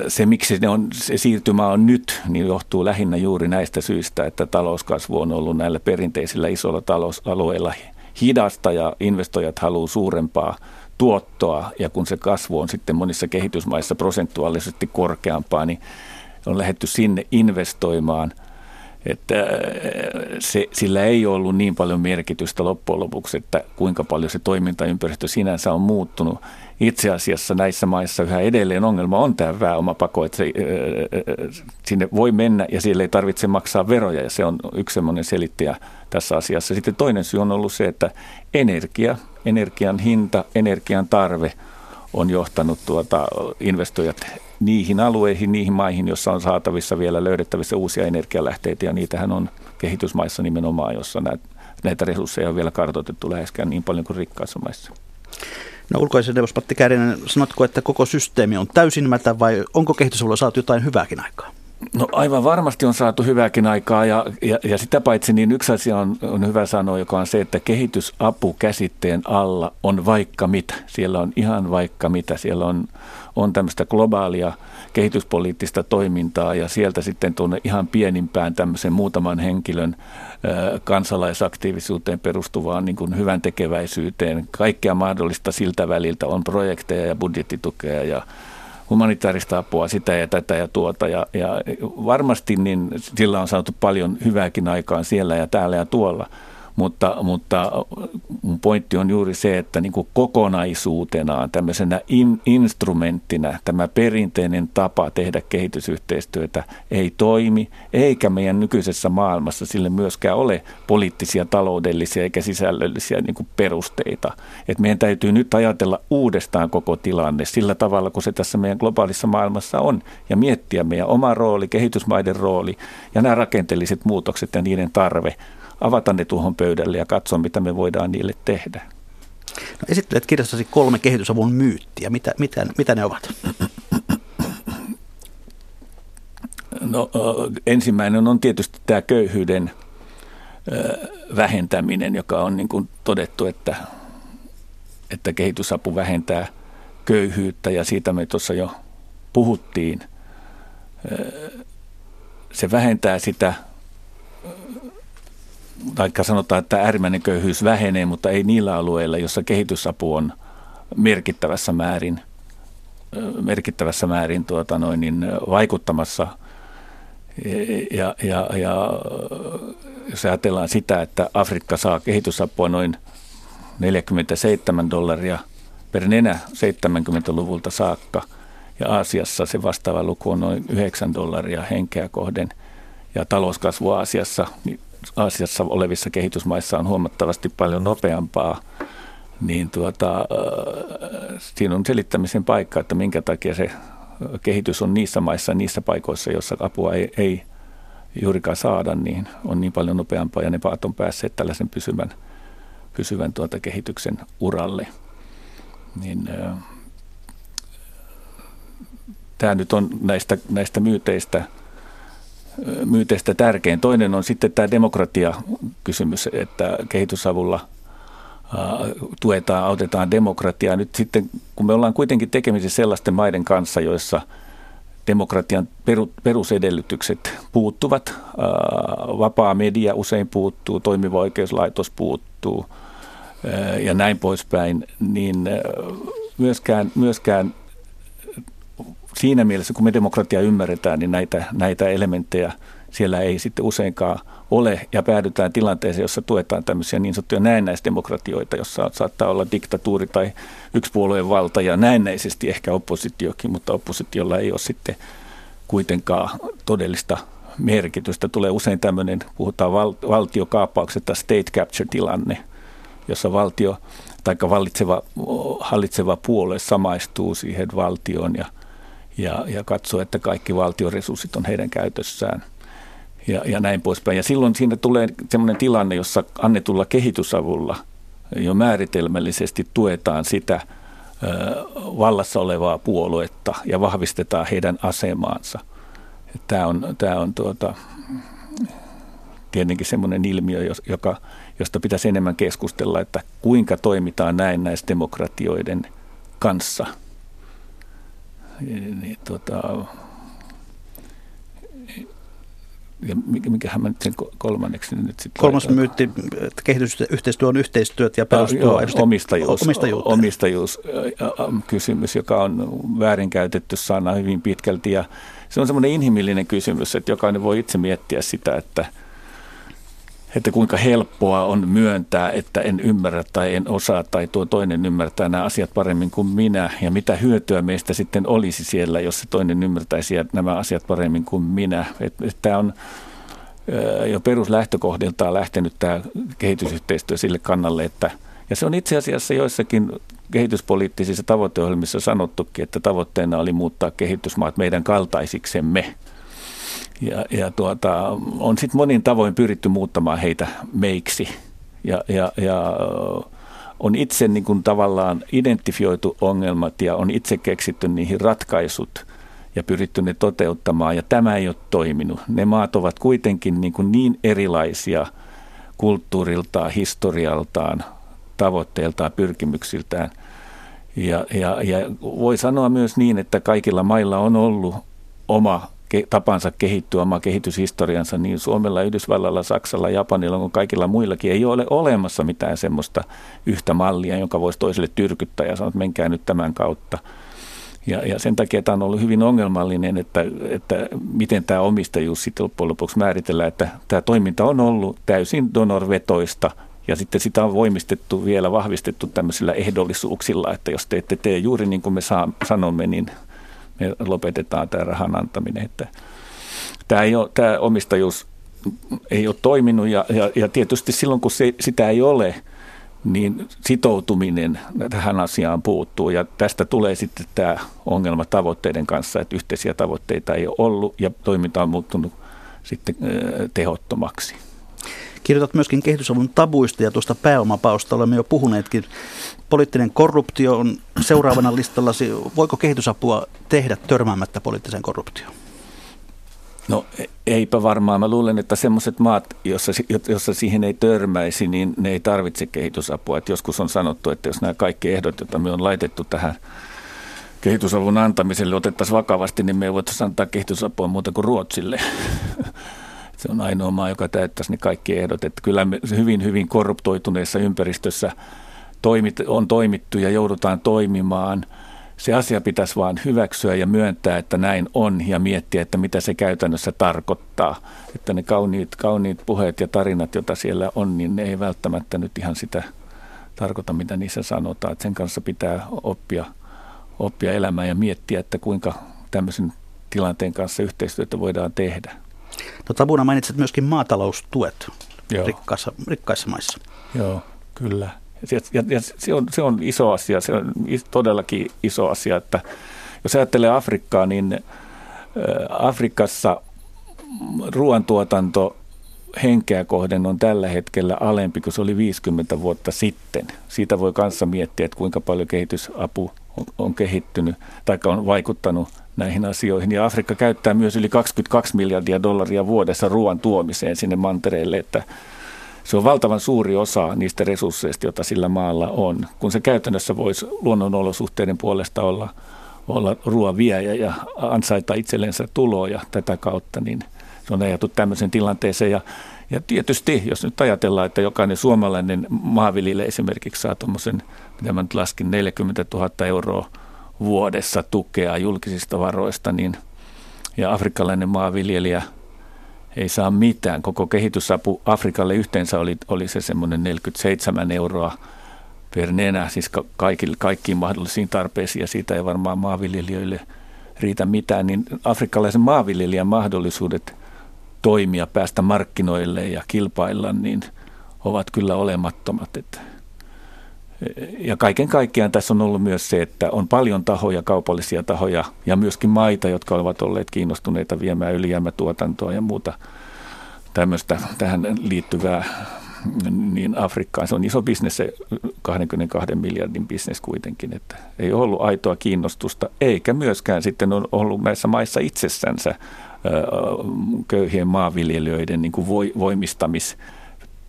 se, miksi ne on, se siirtymä on nyt, niin johtuu lähinnä juuri näistä syistä, että talouskasvu on ollut näillä perinteisillä isoilla talousalueilla hidasta ja investoijat haluaa suurempaa tuottoa. Ja kun se kasvu on sitten monissa kehitysmaissa prosentuaalisesti korkeampaa, niin on lähetty sinne investoimaan – että se, sillä ei ollut niin paljon merkitystä loppujen lopuksi, että kuinka paljon se toimintaympäristö sinänsä on muuttunut itse asiassa näissä maissa yhä edelleen ongelma on tämä pääomapako, että se, sinne voi mennä ja siellä ei tarvitse maksaa veroja ja se on yksi semmoinen selittäjä tässä asiassa. Sitten toinen syy on ollut se, että energia, energian hinta, energian tarve on johtanut tuota investoijat niihin alueihin, niihin maihin, joissa on saatavissa vielä löydettävissä uusia energialähteitä ja niitähän on kehitysmaissa nimenomaan, jossa näitä, resursseja on vielä kartoitettu läheskään niin paljon kuin rikkaissa maissa. No ulkoisen neuvos Patti Kärjenen, sanotko, että koko systeemi on täysin mätä vai onko kehitysavulla saatu jotain hyvääkin aikaa? No aivan varmasti on saatu hyvääkin aikaa ja, ja, ja sitä paitsi niin yksi asia on, on hyvä sanoa, joka on se, että kehitysapu käsitteen alla on vaikka mitä. Siellä on ihan vaikka mitä. Siellä on, on tämmöistä globaalia kehityspoliittista toimintaa ja sieltä sitten tuonne ihan pienimpään tämmöisen muutaman henkilön kansalaisaktiivisuuteen perustuvaan niin kuin hyvän tekeväisyyteen. Kaikkea mahdollista siltä väliltä on projekteja ja budjettitukea ja humanitaarista apua, sitä ja tätä ja tuota. Ja, ja varmasti niin sillä on saatu paljon hyvääkin aikaan siellä ja täällä ja tuolla. Mutta, mutta mun pointti on juuri se, että niin kuin kokonaisuutenaan, tämmöisenä in, instrumenttina tämä perinteinen tapa tehdä kehitysyhteistyötä ei toimi, eikä meidän nykyisessä maailmassa sille myöskään ole poliittisia, taloudellisia eikä sisällöllisiä niin kuin perusteita. Et meidän täytyy nyt ajatella uudestaan koko tilanne sillä tavalla, kun se tässä meidän globaalissa maailmassa on, ja miettiä meidän oma rooli, kehitysmaiden rooli ja nämä rakenteelliset muutokset ja niiden tarve avata ne tuohon pöydälle ja katsoa, mitä me voidaan niille tehdä. No, esittelet kirjassasi kolme kehitysavun myyttiä. Mitä, mitä, mitä ne ovat? No, ensimmäinen on tietysti tämä köyhyyden vähentäminen, joka on niin kuin todettu, että, että kehitysapu vähentää köyhyyttä ja siitä me tuossa jo puhuttiin. Se vähentää sitä tai sanotaan, että äärimmäinen köyhyys vähenee, mutta ei niillä alueilla, jossa kehitysapu on merkittävässä määrin, merkittävässä määrin tuota noin, niin vaikuttamassa. Ja, ja, ja jos ajatellaan sitä, että Afrikka saa kehitysapua noin 47 dollaria per nenä 70-luvulta saakka, ja Aasiassa se vastaava luku on noin 9 dollaria henkeä kohden, ja talouskasvu Aasiassa niin Aasiassa olevissa kehitysmaissa on huomattavasti paljon nopeampaa, niin tuota, siinä on selittämisen paikka, että minkä takia se kehitys on niissä maissa, niissä paikoissa, joissa apua ei, ei juurikaan saada, niin on niin paljon nopeampaa ja ne paat on päässeet tällaisen pysyvän, pysyvän tuota kehityksen uralle. Niin, tämä nyt on näistä, näistä myyteistä – myyteistä tärkein. Toinen on sitten tämä demokratia-kysymys, että kehitysavulla tuetaan, autetaan demokratiaa. Nyt sitten, kun me ollaan kuitenkin tekemisissä sellaisten maiden kanssa, joissa demokratian perusedellytykset puuttuvat, vapaa media usein puuttuu, toimiva oikeuslaitos puuttuu ja näin poispäin, niin myöskään, myöskään siinä mielessä, kun me demokratia ymmärretään, niin näitä, näitä elementtejä siellä ei sitten useinkaan ole ja päädytään tilanteeseen, jossa tuetaan tämmöisiä niin sanottuja näennäisdemokratioita, jossa saattaa olla diktatuuri tai yksipuolueen valta ja näennäisesti ehkä oppositiokin, mutta oppositiolla ei ole sitten kuitenkaan todellista merkitystä. Tulee usein tämmöinen, puhutaan val, valtiokaappauksesta state capture-tilanne, jossa valtio tai vallitseva, hallitseva puolue samaistuu siihen valtioon ja, ja, ja katsoo, että kaikki valtion resurssit on heidän käytössään – ja, ja näin poispäin. Ja silloin siinä tulee sellainen tilanne, jossa annetulla kehitysavulla jo määritelmällisesti tuetaan sitä vallassa olevaa puoluetta ja vahvistetaan heidän asemaansa. Tämä on, tämä on tuota, tietenkin sellainen ilmiö, joka, josta pitäisi enemmän keskustella, että kuinka toimitaan näin näistä demokratioiden kanssa. Niin, tuota, ja mikähän mä nyt sen kolmanneksi nyt sitten Kolmas laitan. myytti, että kehitysyhteistyö on yhteistyöt ja perustuu joo, omistajuus, omistajuus. omistajuus kysymys, joka on väärinkäytetty sana hyvin pitkälti ja se on semmoinen inhimillinen kysymys, että jokainen voi itse miettiä sitä, että – että kuinka helppoa on myöntää, että en ymmärrä tai en osaa tai tuo toinen ymmärtää nämä asiat paremmin kuin minä ja mitä hyötyä meistä sitten olisi siellä, jos se toinen ymmärtäisi nämä asiat paremmin kuin minä. Tämä on jo peruslähtökohdiltaan lähtenyt tämä kehitysyhteistyö sille kannalle, että ja se on itse asiassa joissakin kehityspoliittisissa tavoitteohjelmissa sanottukin, että tavoitteena oli muuttaa kehitysmaat meidän kaltaisiksemme. Ja, ja tuota, on sitten monin tavoin pyritty muuttamaan heitä meiksi. Ja, ja, ja on itse niin kuin tavallaan identifioitu ongelmat ja on itse keksitty niihin ratkaisut ja pyritty ne toteuttamaan. Ja tämä ei ole toiminut. Ne maat ovat kuitenkin niin, kuin niin erilaisia kulttuuriltaan, historialtaan, tavoitteiltaan, pyrkimyksiltään. Ja, ja, ja voi sanoa myös niin, että kaikilla mailla on ollut oma tapansa kehittyä, oma kehityshistoriansa, niin Suomella, Yhdysvallalla, Saksalla, Japanilla kuin kaikilla muillakin ei ole olemassa mitään semmoista yhtä mallia, jonka voisi toiselle tyrkyttää ja sanoa, että menkää nyt tämän kautta. Ja, ja sen takia tämä on ollut hyvin ongelmallinen, että, että miten tämä omistajuus sitten loppujen lopuksi määritellään, että tämä toiminta on ollut täysin donorvetoista ja sitten sitä on voimistettu vielä, vahvistettu tämmöisillä ehdollisuuksilla, että jos te ette tee juuri niin kuin me saa, sanomme, niin me lopetetaan tämä rahan antaminen. Että tämä, ei ole, tämä omistajuus ei ole toiminut ja, ja, ja tietysti silloin kun se, sitä ei ole, niin sitoutuminen tähän asiaan puuttuu ja tästä tulee sitten tämä ongelma tavoitteiden kanssa, että yhteisiä tavoitteita ei ole ollut ja toiminta on muuttunut sitten tehottomaksi. Kirjoitat myöskin kehitysavun tabuista ja tuosta pääomapausta olemme jo puhuneetkin. Poliittinen korruptio on seuraavana listallasi. Voiko kehitysapua tehdä törmäämättä poliittiseen korruptioon? No e- eipä varmaan. Mä luulen, että semmoiset maat, jossa, jossa siihen ei törmäisi, niin ne ei tarvitse kehitysapua. Et joskus on sanottu, että jos nämä kaikki ehdot, joita me on laitettu tähän kehitysavun antamiselle otettaisiin vakavasti, niin me ei voitaisiin antaa kehitysapua muuta kuin Ruotsille. se on ainoa maa, joka täyttäisi ne kaikki ehdot. Että kyllä me hyvin, hyvin korruptoituneessa ympäristössä toimit, on toimittu ja joudutaan toimimaan. Se asia pitäisi vaan hyväksyä ja myöntää, että näin on ja miettiä, että mitä se käytännössä tarkoittaa. Että ne kauniit, kauniit puheet ja tarinat, joita siellä on, niin ne ei välttämättä nyt ihan sitä tarkoita, mitä niissä sanotaan. Että sen kanssa pitää oppia, oppia elämään ja miettiä, että kuinka tämmöisen tilanteen kanssa yhteistyötä voidaan tehdä. No tabuna mainitsit myöskin maataloustuet rikkaissa, rikkaissa maissa. Joo, kyllä. Ja, ja, se, on, se on iso asia, se on todellakin iso asia, että jos ajattelee Afrikkaa, niin Afrikassa ruoantuotanto henkeä kohden on tällä hetkellä alempi kuin se oli 50 vuotta sitten. Siitä voi kanssa miettiä, että kuinka paljon kehitysapu on, on kehittynyt tai on vaikuttanut näihin asioihin. Ja Afrikka käyttää myös yli 22 miljardia dollaria vuodessa ruoan tuomiseen sinne mantereelle, että se on valtavan suuri osa niistä resursseista, joita sillä maalla on. Kun se käytännössä voisi luonnonolosuhteiden puolesta olla, olla ruoaviejä ja ansaita itsellensä tuloja tätä kautta, niin se on ajatu tämmöisen tilanteeseen. Ja, ja tietysti, jos nyt ajatellaan, että jokainen suomalainen maanviljelijä esimerkiksi saa tuommoisen, mitä mä nyt laskin, 40 000 euroa vuodessa tukea julkisista varoista, niin ja afrikkalainen maanviljelijä – ei saa mitään. Koko kehitysapu Afrikalle yhteensä oli, oli se semmoinen 47 euroa per nenä, siis kaikille, kaikkiin mahdollisiin tarpeisiin, ja siitä ei varmaan maanviljelijöille riitä mitään, niin afrikkalaisen maanviljelijän mahdollisuudet toimia, päästä markkinoille ja kilpailla, niin ovat kyllä olemattomat. Että ja kaiken kaikkiaan tässä on ollut myös se, että on paljon tahoja, kaupallisia tahoja ja myöskin maita, jotka ovat olleet kiinnostuneita viemään ylijäämätuotantoa ja muuta tämmöistä tähän liittyvää niin Afrikkaan. Se on iso bisnes, se 22 miljardin bisnes kuitenkin, että ei ollut aitoa kiinnostusta, eikä myöskään sitten on ollut näissä maissa itsessänsä köyhien maanviljelijöiden niin kuin voimistamis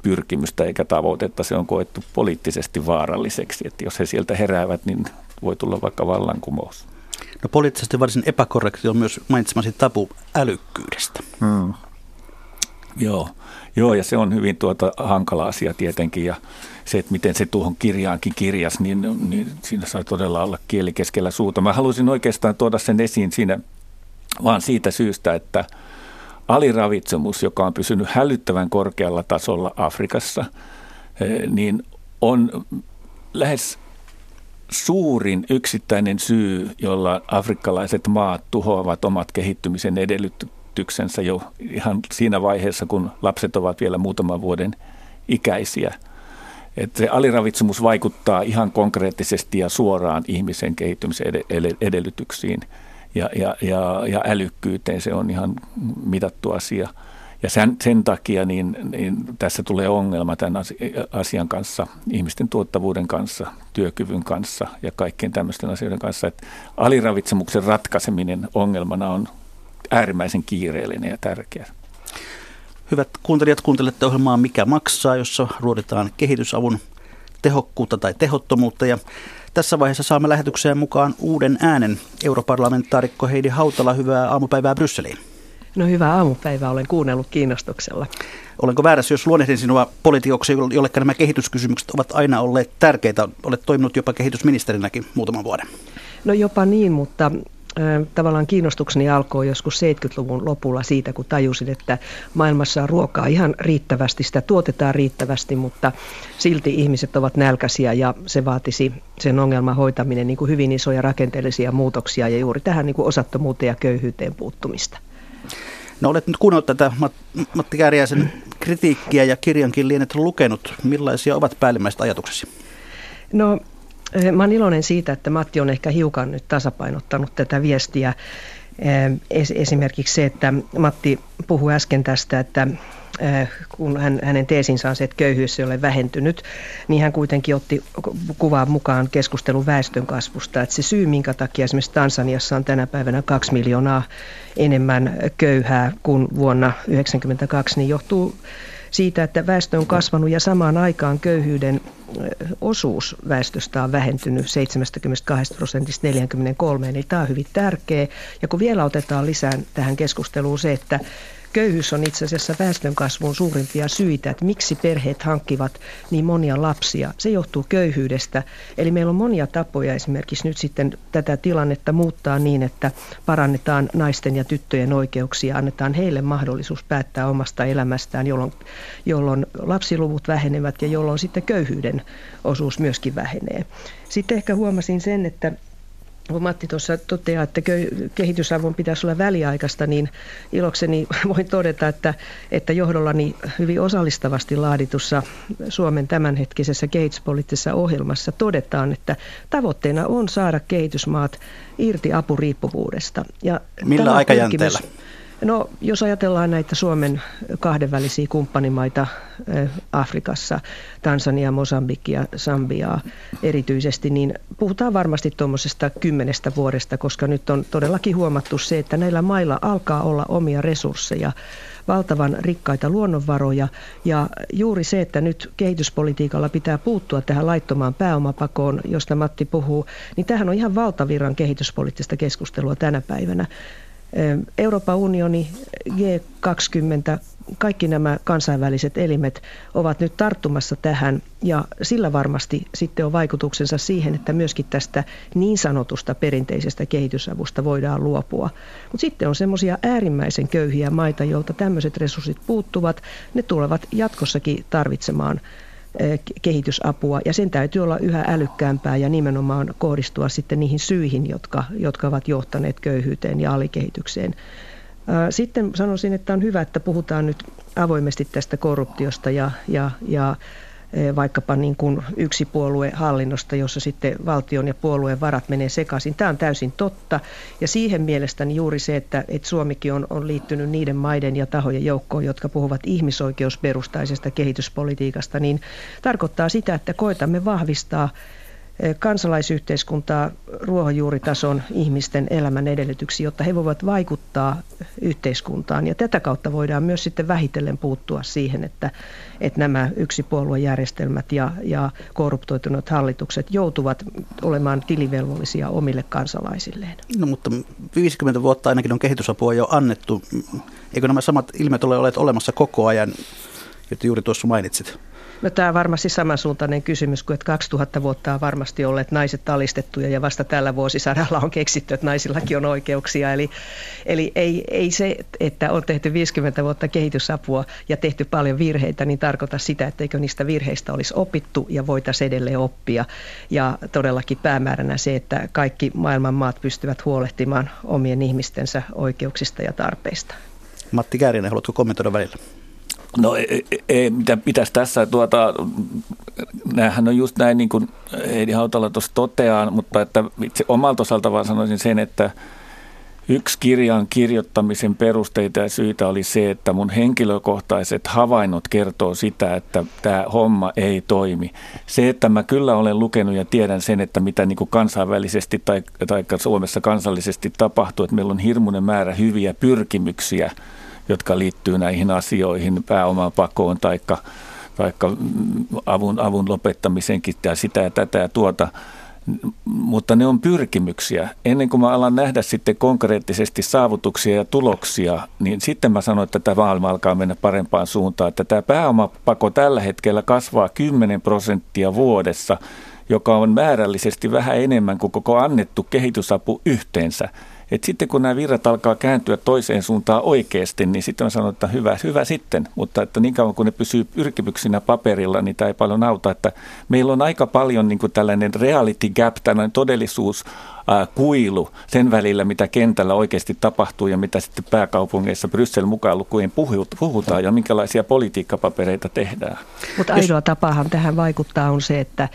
pyrkimystä eikä tavoitetta. Se on koettu poliittisesti vaaralliseksi, että jos he sieltä heräävät, niin voi tulla vaikka vallankumous. No poliittisesti varsin epäkorrekti on myös mainitsemasi tapu älykkyydestä. Hmm. Joo. Joo, ja se on hyvin tuota hankala asia tietenkin, ja se, että miten se tuohon kirjaankin kirjas, niin, niin siinä saa todella olla kieli keskellä suuta. Mä haluaisin oikeastaan tuoda sen esiin siinä vaan siitä syystä, että – aliravitsemus, joka on pysynyt hälyttävän korkealla tasolla Afrikassa, eh, niin on lähes suurin yksittäinen syy, jolla afrikkalaiset maat tuhoavat omat kehittymisen edellytyksensä jo ihan siinä vaiheessa, kun lapset ovat vielä muutaman vuoden ikäisiä. Että se aliravitsemus vaikuttaa ihan konkreettisesti ja suoraan ihmisen kehittymisen edellytyksiin ja, ja, ja, ja älykkyyteen. Se on ihan mitattu asia. Ja sen, sen takia niin, niin tässä tulee ongelma tämän asian kanssa, ihmisten tuottavuuden kanssa, työkyvyn kanssa ja kaikkien tämmöisten asioiden kanssa. Että aliravitsemuksen ratkaiseminen ongelmana on äärimmäisen kiireellinen ja tärkeä. Hyvät kuuntelijat, kuuntelette ohjelmaa Mikä maksaa, jossa ruoditaan kehitysavun tehokkuutta tai tehottomuutta. Ja tässä vaiheessa saamme lähetykseen mukaan uuden äänen. Europarlamentaarikko Heidi Hautala, hyvää aamupäivää Brysseliin. No hyvää aamupäivää, olen kuunnellut kiinnostuksella. Olenko väärässä, jos luonnehdin sinua politiikoksi, jolle nämä kehityskysymykset ovat aina olleet tärkeitä? Olet toiminut jopa kehitysministerinäkin muutaman vuoden. No jopa niin, mutta tavallaan kiinnostukseni alkoi joskus 70-luvun lopulla siitä, kun tajusin, että maailmassa on ruokaa ihan riittävästi, sitä tuotetaan riittävästi, mutta silti ihmiset ovat nälkäisiä ja se vaatisi sen ongelman hoitaminen niin kuin hyvin isoja rakenteellisia muutoksia ja juuri tähän niin kuin osattomuuteen ja köyhyyteen puuttumista. No olet nyt kuunnellut tätä Matti Kääriäisen kritiikkiä ja kirjankin lienet lukenut. Millaisia ovat päällimmäiset ajatuksesi? No Mä olen iloinen siitä, että Matti on ehkä hiukan nyt tasapainottanut tätä viestiä. Esimerkiksi se, että Matti puhui äsken tästä, että kun hän, hänen teesinsä on se, että köyhyys ei ole vähentynyt, niin hän kuitenkin otti kuvaan mukaan keskustelun väestön kasvusta. Että se syy, minkä takia esimerkiksi Tansaniassa on tänä päivänä kaksi miljoonaa enemmän köyhää kuin vuonna 1992, niin johtuu siitä, että väestö on kasvanut ja samaan aikaan köyhyyden osuus väestöstä on vähentynyt 72 prosentista 43, niin tämä on hyvin tärkeä. Ja kun vielä otetaan lisää tähän keskusteluun se, että Köyhyys on itse asiassa väestönkasvun suurimpia syitä, että miksi perheet hankkivat niin monia lapsia. Se johtuu köyhyydestä. Eli meillä on monia tapoja esimerkiksi nyt sitten tätä tilannetta muuttaa niin, että parannetaan naisten ja tyttöjen oikeuksia, annetaan heille mahdollisuus päättää omasta elämästään, jolloin, jolloin lapsiluvut vähenevät ja jolloin sitten köyhyyden osuus myöskin vähenee. Sitten ehkä huomasin sen, että kun Matti tuossa toteaa, että kehitysavun pitäisi olla väliaikaista, niin ilokseni voin todeta, että, että johdollani hyvin osallistavasti laaditussa Suomen tämänhetkisessä kehityspoliittisessa ohjelmassa todetaan, että tavoitteena on saada kehitysmaat irti apuriippuvuudesta. Ja Millä aikajänteellä? No, jos ajatellaan näitä Suomen kahdenvälisiä kumppanimaita Afrikassa, Tansania, Mosambikia, Sambiaa erityisesti, niin puhutaan varmasti tuommoisesta kymmenestä vuodesta, koska nyt on todellakin huomattu se, että näillä mailla alkaa olla omia resursseja valtavan rikkaita luonnonvaroja ja juuri se, että nyt kehityspolitiikalla pitää puuttua tähän laittomaan pääomapakoon, josta Matti puhuu, niin tähän on ihan valtavirran kehityspoliittista keskustelua tänä päivänä. Euroopan unioni, G20, kaikki nämä kansainväliset elimet ovat nyt tarttumassa tähän ja sillä varmasti sitten on vaikutuksensa siihen, että myöskin tästä niin sanotusta perinteisestä kehitysavusta voidaan luopua. Mutta sitten on semmoisia äärimmäisen köyhiä maita, joilta tämmöiset resurssit puuttuvat. Ne tulevat jatkossakin tarvitsemaan kehitysapua ja sen täytyy olla yhä älykkäämpää ja nimenomaan kohdistua sitten niihin syihin, jotka, jotka ovat johtaneet köyhyyteen ja alikehitykseen. Sitten sanoisin, että on hyvä, että puhutaan nyt avoimesti tästä korruptiosta ja, ja, ja vaikkapa niin kuin yksi hallinnosta, jossa sitten valtion ja puolueen varat menee sekaisin. Tämä on täysin totta ja siihen mielestäni juuri se, että, että Suomikin on, on liittynyt niiden maiden ja tahojen joukkoon, jotka puhuvat ihmisoikeusperustaisesta kehityspolitiikasta, niin tarkoittaa sitä, että koetamme vahvistaa kansalaisyhteiskuntaa ruohonjuuritason ihmisten elämän edellytyksiä, jotta he voivat vaikuttaa yhteiskuntaan. Ja tätä kautta voidaan myös sitten vähitellen puuttua siihen, että, että nämä yksipuoluejärjestelmät ja, ja korruptoituneet hallitukset joutuvat olemaan tilivelvollisia omille kansalaisilleen. No mutta 50 vuotta ainakin on kehitysapua jo annettu. Eikö nämä samat ilmiöt ole olleet olemassa koko ajan, joita juuri tuossa mainitsit? No, tämä on varmasti samansuuntainen kysymys kuin, että 2000 vuotta on varmasti olleet naiset alistettuja ja vasta tällä vuosisadalla on keksitty, että naisillakin on oikeuksia. Eli, eli ei, ei se, että on tehty 50 vuotta kehitysapua ja tehty paljon virheitä, niin tarkoita sitä, että eikö niistä virheistä olisi opittu ja voitaisiin edelleen oppia. Ja todellakin päämääränä se, että kaikki maailman maat pystyvät huolehtimaan omien ihmistensä oikeuksista ja tarpeista. Matti Käärinen, haluatko kommentoida välillä? No ei, ei mitä pitäisi tässä, tuota, näähän on just näin niin kuin Heidi Hautala tuossa toteaa, mutta että itse omalta osalta vaan sanoisin sen, että yksi kirjan kirjoittamisen perusteita ja syitä oli se, että mun henkilökohtaiset havainnot kertoo sitä, että tämä homma ei toimi. Se, että mä kyllä olen lukenut ja tiedän sen, että mitä niin kuin kansainvälisesti tai, tai Suomessa kansallisesti tapahtuu, että meillä on hirmuinen määrä hyviä pyrkimyksiä – jotka liittyy näihin asioihin, pääomapakoon tai taikka avun, avun lopettamisenkin ja sitä ja tätä ja tuota. Mutta ne on pyrkimyksiä. Ennen kuin mä alan nähdä sitten konkreettisesti saavutuksia ja tuloksia, niin sitten mä sanon, että tämä maailma alkaa mennä parempaan suuntaan. Että tämä pääomapako tällä hetkellä kasvaa 10 prosenttia vuodessa, joka on määrällisesti vähän enemmän kuin koko annettu kehitysapu yhteensä. Et sitten kun nämä virrat alkaa kääntyä toiseen suuntaan oikeasti, niin sitten on sanonut, että hyvä, hyvä sitten. Mutta että niin kauan kun ne pysyy pyrkimyksinä paperilla, niin tämä ei paljon auta. Että meillä on aika paljon niin kuin tällainen reality gap, tällainen todellisuus, kuilu sen välillä, mitä kentällä oikeasti tapahtuu ja mitä sitten pääkaupungeissa Bryssel mukaan lukujen puhutaan ja minkälaisia politiikkapapereita tehdään. Mutta ainoa tapahan tähän vaikuttaa on se, että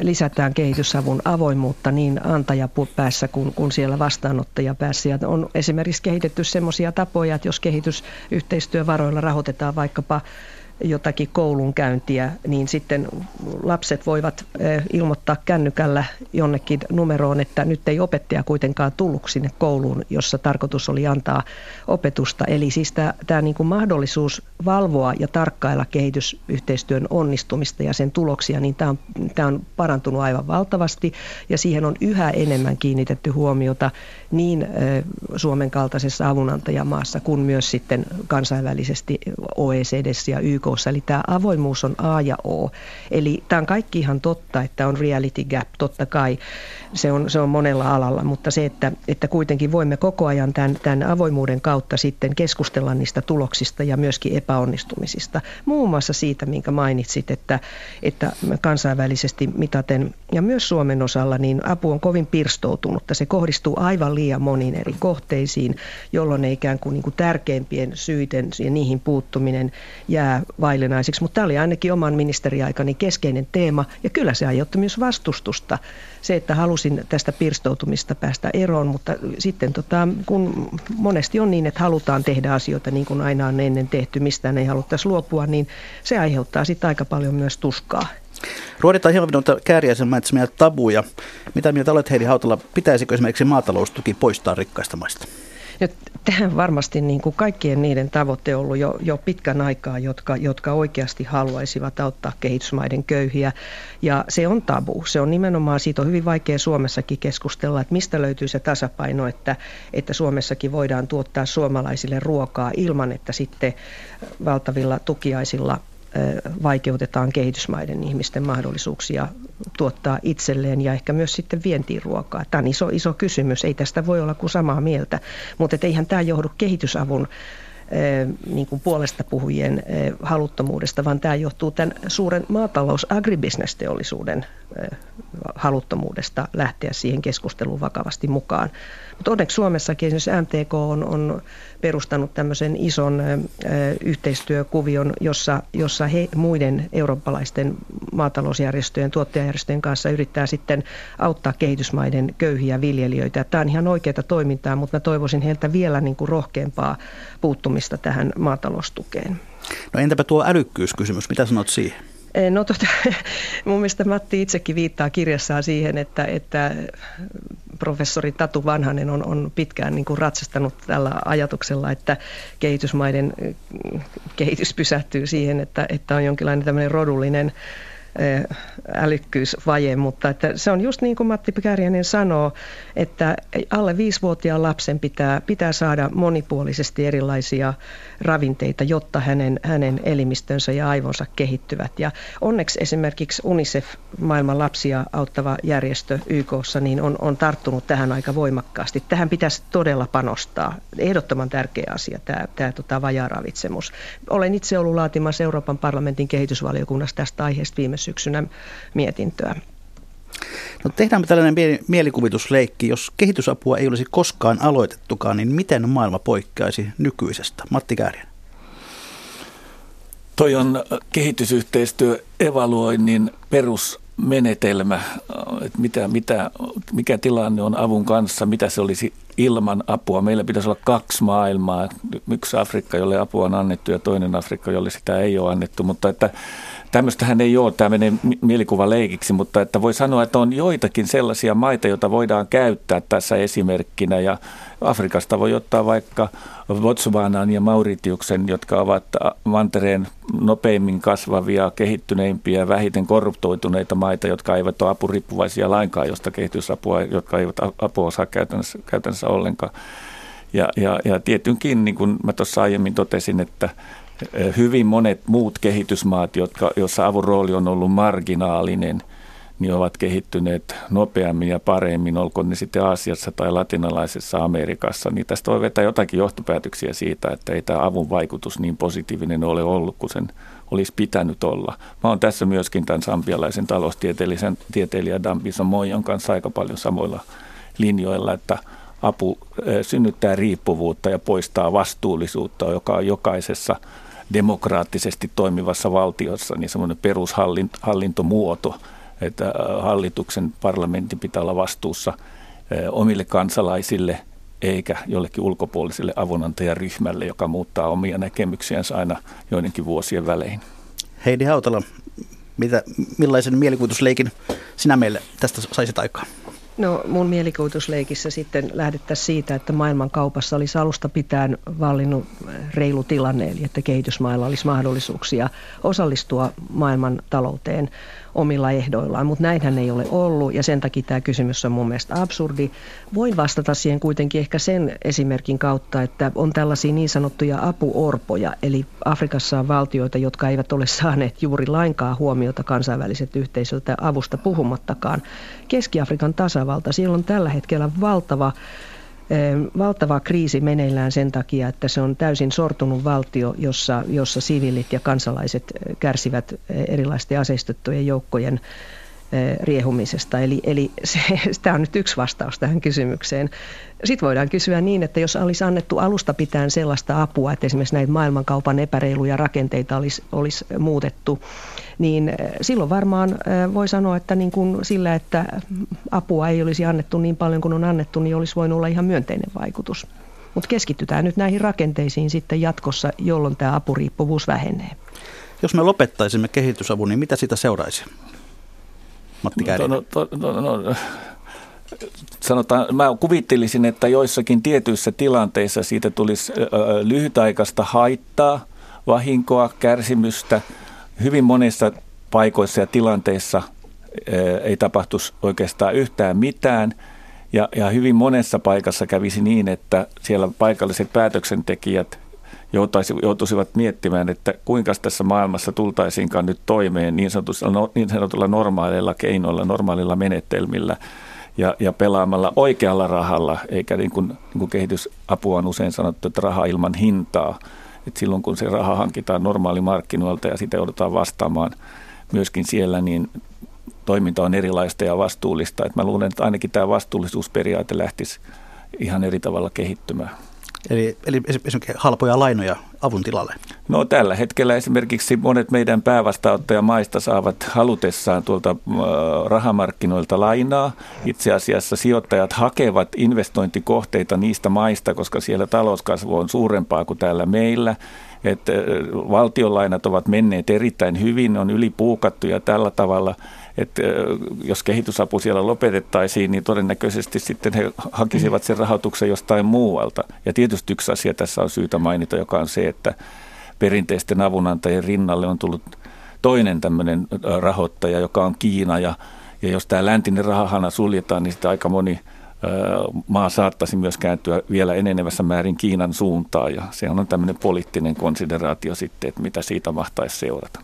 lisätään kehitysavun avoimuutta niin antajapäässä kuin, kuin siellä vastaanottajapäässä. Ja on esimerkiksi kehitetty sellaisia tapoja, että jos kehitysyhteistyövaroilla rahoitetaan vaikkapa jotakin koulunkäyntiä, niin sitten lapset voivat ilmoittaa kännykällä jonnekin numeroon, että nyt ei opettaja kuitenkaan tullut sinne kouluun, jossa tarkoitus oli antaa opetusta. Eli siis tämä, tämä niin kuin mahdollisuus valvoa ja tarkkailla kehitysyhteistyön onnistumista ja sen tuloksia, niin tämä on, tämä on parantunut aivan valtavasti ja siihen on yhä enemmän kiinnitetty huomiota niin Suomen kaltaisessa avunantajamaassa kuin myös sitten kansainvälisesti OECDssä ja YK YKssa, eli tämä avoimuus on A ja O. Eli tämä on kaikki ihan totta, että on reality gap, totta kai se on, se on monella alalla, mutta se, että, että kuitenkin voimme koko ajan tämän, tämän avoimuuden kautta sitten keskustella niistä tuloksista ja myöskin epäonnistumisista. Muun muassa siitä, minkä mainitsit, että, että kansainvälisesti mitaten ja myös Suomen osalla, niin apu on kovin pirstoutunutta. Se kohdistuu aivan liian moniin eri kohteisiin, jolloin ne ikään kuin, niin kuin tärkeimpien syiden ja niihin puuttuminen jää vaillinaisiksi, mutta tämä oli ainakin oman ministeriaikani keskeinen teema ja kyllä se aiheutti myös vastustusta. Se, että halusin tästä pirstoutumista päästä eroon, mutta sitten tota, kun monesti on niin, että halutaan tehdä asioita niin kuin aina on ennen tehty, mistään ei haluttaisi luopua, niin se aiheuttaa sitten aika paljon myös tuskaa. Ruoditaan hieman noita kääriäisen mainitsemia tabuja. Mitä mieltä olet Heidi Hautala, pitäisikö esimerkiksi maataloustuki poistaa rikkaista maista? Ja tähän varmasti niin kuin kaikkien niiden tavoite on ollut jo, jo pitkän aikaa, jotka, jotka oikeasti haluaisivat auttaa kehitysmaiden köyhiä. Ja se on tabu. Se on nimenomaan, siitä on hyvin vaikea Suomessakin keskustella, että mistä löytyy se tasapaino, että, että Suomessakin voidaan tuottaa suomalaisille ruokaa ilman, että sitten valtavilla tukiaisilla vaikeutetaan kehitysmaiden ihmisten mahdollisuuksia tuottaa itselleen ja ehkä myös sitten vientiin ruokaa. Tämä on iso, iso kysymys, ei tästä voi olla kuin samaa mieltä, mutta eihän tämä johdu kehitysavun niin kuin puolesta puhujien haluttomuudesta, vaan tämä johtuu tämän suuren maatalous agribusiness-teollisuuden haluttomuudesta lähteä siihen keskusteluun vakavasti mukaan. Mutta onneksi Suomessakin esimerkiksi MTK on, on perustanut tämmöisen ison yhteistyökuvion, jossa, jossa he muiden eurooppalaisten maatalousjärjestöjen, tuottajajärjestöjen kanssa yrittää sitten auttaa kehitysmaiden köyhiä viljelijöitä. Tämä on ihan oikeaa toimintaa, mutta mä toivoisin heiltä vielä niin kuin rohkeampaa puuttumista tähän maataloustukeen. No entäpä tuo älykkyyskysymys, mitä sanot siihen? No tota, mun mielestä Matti itsekin viittaa kirjassaan siihen, että, että professori Tatu Vanhanen on, on pitkään niin kuin ratsastanut tällä ajatuksella, että kehitysmaiden kehitys pysähtyy siihen, että, että on jonkinlainen tämmöinen rodullinen älykkyysvaje, mutta että se on just niin kuin Matti Kärjänen sanoo, että alle viisivuotiaan lapsen pitää, pitää saada monipuolisesti erilaisia ravinteita, jotta hänen, hänen elimistönsä ja aivonsa kehittyvät. Ja onneksi esimerkiksi UNICEF, maailman lapsia auttava järjestö YKssa, niin on, on tarttunut tähän aika voimakkaasti. Tähän pitäisi todella panostaa. Ehdottoman tärkeä asia tämä, tämä tota, vajaaravitsemus. Olen itse ollut laatimassa Euroopan parlamentin kehitysvaliokunnassa tästä aiheesta viime syksynä mietintöä. No tehdäänpä tällainen mielikuvitusleikki. Jos kehitysapua ei olisi koskaan aloitettukaan, niin miten maailma poikkeaisi nykyisestä? Matti Kääriän. Toi on kehitysyhteistyö evaluoinnin perusmenetelmä, että mitä, mitä, mikä tilanne on avun kanssa, mitä se olisi ilman apua. Meillä pitäisi olla kaksi maailmaa, yksi Afrikka, jolle apua on annettu ja toinen Afrikka, jolle sitä ei ole annettu, mutta että Tämmöistähän ei ole, tämä menee mielikuvaleikiksi, mutta että voi sanoa, että on joitakin sellaisia maita, joita voidaan käyttää tässä esimerkkinä. Ja Afrikasta voi ottaa vaikka Botswanaan ja Mauritiuksen, jotka ovat mantereen nopeimmin kasvavia, kehittyneimpiä, vähiten korruptoituneita maita, jotka eivät ole apuriippuvaisia lainkaan, josta kehitysapua, jotka eivät apua saa käytännössä, käytännössä ollenkaan. Ja, ja, ja tietynkin, niin kuin mä tuossa aiemmin totesin, että hyvin monet muut kehitysmaat, jotka, joissa avun rooli on ollut marginaalinen, niin ovat kehittyneet nopeammin ja paremmin, olkoon ne sitten Aasiassa tai latinalaisessa Amerikassa, niin tästä voi vetää jotakin johtopäätöksiä siitä, että ei tämä avun vaikutus niin positiivinen ole ollut kuin sen olisi pitänyt olla. Mä oon tässä myöskin tämän sambialaisen taloustieteilijä Dambisa Moijon kanssa aika paljon samoilla linjoilla, että apu synnyttää riippuvuutta ja poistaa vastuullisuutta, joka on jokaisessa – demokraattisesti toimivassa valtiossa niin semmoinen perushallintomuoto, että äh, hallituksen parlamentin pitää olla vastuussa äh, omille kansalaisille eikä jollekin ulkopuoliselle avunantajaryhmälle, joka muuttaa omia näkemyksiänsä aina joidenkin vuosien välein. Heidi Hautala, mitä, millaisen mielikuvitusleikin sinä meille tästä saisit aikaan? No mun mielikuvitusleikissä sitten lähdettäisiin siitä, että maailman kaupassa olisi alusta pitäen vallinnut reilu tilanne, eli että kehitysmailla olisi mahdollisuuksia osallistua maailman talouteen omilla ehdoillaan, mutta näinhän ei ole ollut ja sen takia tämä kysymys on mun mielestä absurdi. Voin vastata siihen kuitenkin ehkä sen esimerkin kautta, että on tällaisia niin sanottuja apuorpoja, eli Afrikassa on valtioita, jotka eivät ole saaneet juuri lainkaan huomiota kansainväliset yhteisöltä avusta puhumattakaan. Keski-Afrikan tasavalta, siellä on tällä hetkellä valtava valtava kriisi meneillään sen takia, että se on täysin sortunut valtio, jossa, jossa siviilit ja kansalaiset kärsivät erilaisten aseistettujen joukkojen riehumisesta. Eli, eli se, tämä on nyt yksi vastaus tähän kysymykseen. Sitten voidaan kysyä niin, että jos olisi annettu alusta pitäen sellaista apua, että esimerkiksi näitä maailmankaupan epäreiluja rakenteita olisi, olisi muutettu, niin silloin varmaan voi sanoa, että niin kuin sillä, että apua ei olisi annettu niin paljon kuin on annettu, niin olisi voinut olla ihan myönteinen vaikutus. Mutta keskitytään nyt näihin rakenteisiin sitten jatkossa, jolloin tämä apuriippuvuus vähenee. Jos me lopettaisimme kehitysavun, niin mitä siitä seuraisi? Matti Käärinen. No, no, no, no, sanotaan, mä kuvittelisin, että joissakin tietyissä tilanteissa siitä tulisi lyhytaikaista haittaa, vahinkoa, kärsimystä. Hyvin monissa paikoissa ja tilanteissa ei tapahtuisi oikeastaan yhtään mitään. Ja, ja hyvin monessa paikassa kävisi niin, että siellä paikalliset päätöksentekijät joutuisivat miettimään, että kuinka tässä maailmassa tultaisiinkaan nyt toimeen niin sanotulla, no, niin sanotulla normaaleilla keinoilla, normaalilla menetelmillä ja, ja pelaamalla oikealla rahalla, eikä niin kuin, niin kuin kehitysapua on usein sanottu, että raha ilman hintaa. Että silloin kun se raha hankitaan normaalimarkkinoilta ja sitä joudutaan vastaamaan myöskin siellä, niin toiminta on erilaista ja vastuullista. Et mä luulen, että ainakin tämä vastuullisuusperiaate lähtisi ihan eri tavalla kehittymään. Eli, eli esimerkiksi halpoja lainoja avun tilalle? No tällä hetkellä esimerkiksi monet meidän päävastaanottajamaista saavat halutessaan tuolta äh, rahamarkkinoilta lainaa. Itse asiassa sijoittajat hakevat investointikohteita niistä maista, koska siellä talouskasvu on suurempaa kuin täällä meillä. Että äh, valtionlainat ovat menneet erittäin hyvin, on ylipuukattu ja tällä tavalla – että jos kehitysapu siellä lopetettaisiin, niin todennäköisesti sitten he hakisivat sen rahoituksen jostain muualta. Ja tietysti yksi asia tässä on syytä mainita, joka on se, että perinteisten avunantajien rinnalle on tullut toinen tämmöinen rahoittaja, joka on Kiina. Ja, ja jos tämä läntinen rahahana suljetaan, niin sitten aika moni maa saattaisi myös kääntyä vielä enenevässä määrin Kiinan suuntaan. Ja se on tämmöinen poliittinen konsideraatio sitten, että mitä siitä mahtaisi seurata.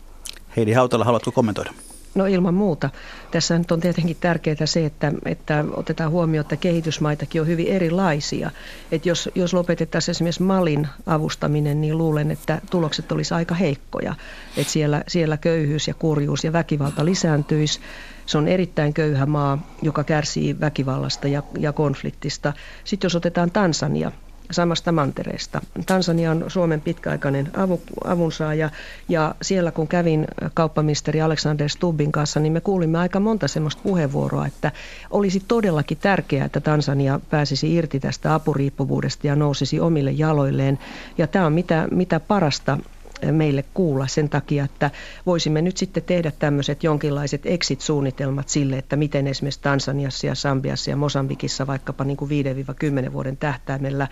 Heidi Hautala, haluatko kommentoida? No ilman muuta. Tässä nyt on tietenkin tärkeää se, että, että otetaan huomioon, että kehitysmaitakin on hyvin erilaisia. Että jos, jos lopetettaisiin esimerkiksi Malin avustaminen, niin luulen, että tulokset olisi aika heikkoja. Että siellä, siellä köyhyys ja kurjuus ja väkivalta lisääntyisi. Se on erittäin köyhä maa, joka kärsii väkivallasta ja, ja konfliktista. Sitten jos otetaan Tansania, samasta mantereesta. Tansania on Suomen pitkäaikainen avu, avunsaaja ja siellä kun kävin kauppamisteri Alexander Stubbin kanssa, niin me kuulimme aika monta semmoista puheenvuoroa, että olisi todellakin tärkeää, että Tansania pääsisi irti tästä apuriippuvuudesta ja nousisi omille jaloilleen. Ja tämä on mitä, mitä parasta meille kuulla sen takia, että voisimme nyt sitten tehdä tämmöiset jonkinlaiset exit-suunnitelmat sille, että miten esimerkiksi Tansaniassa ja Sambiassa ja Mosambikissa vaikkapa niin kuin 5-10 vuoden tähtäimellä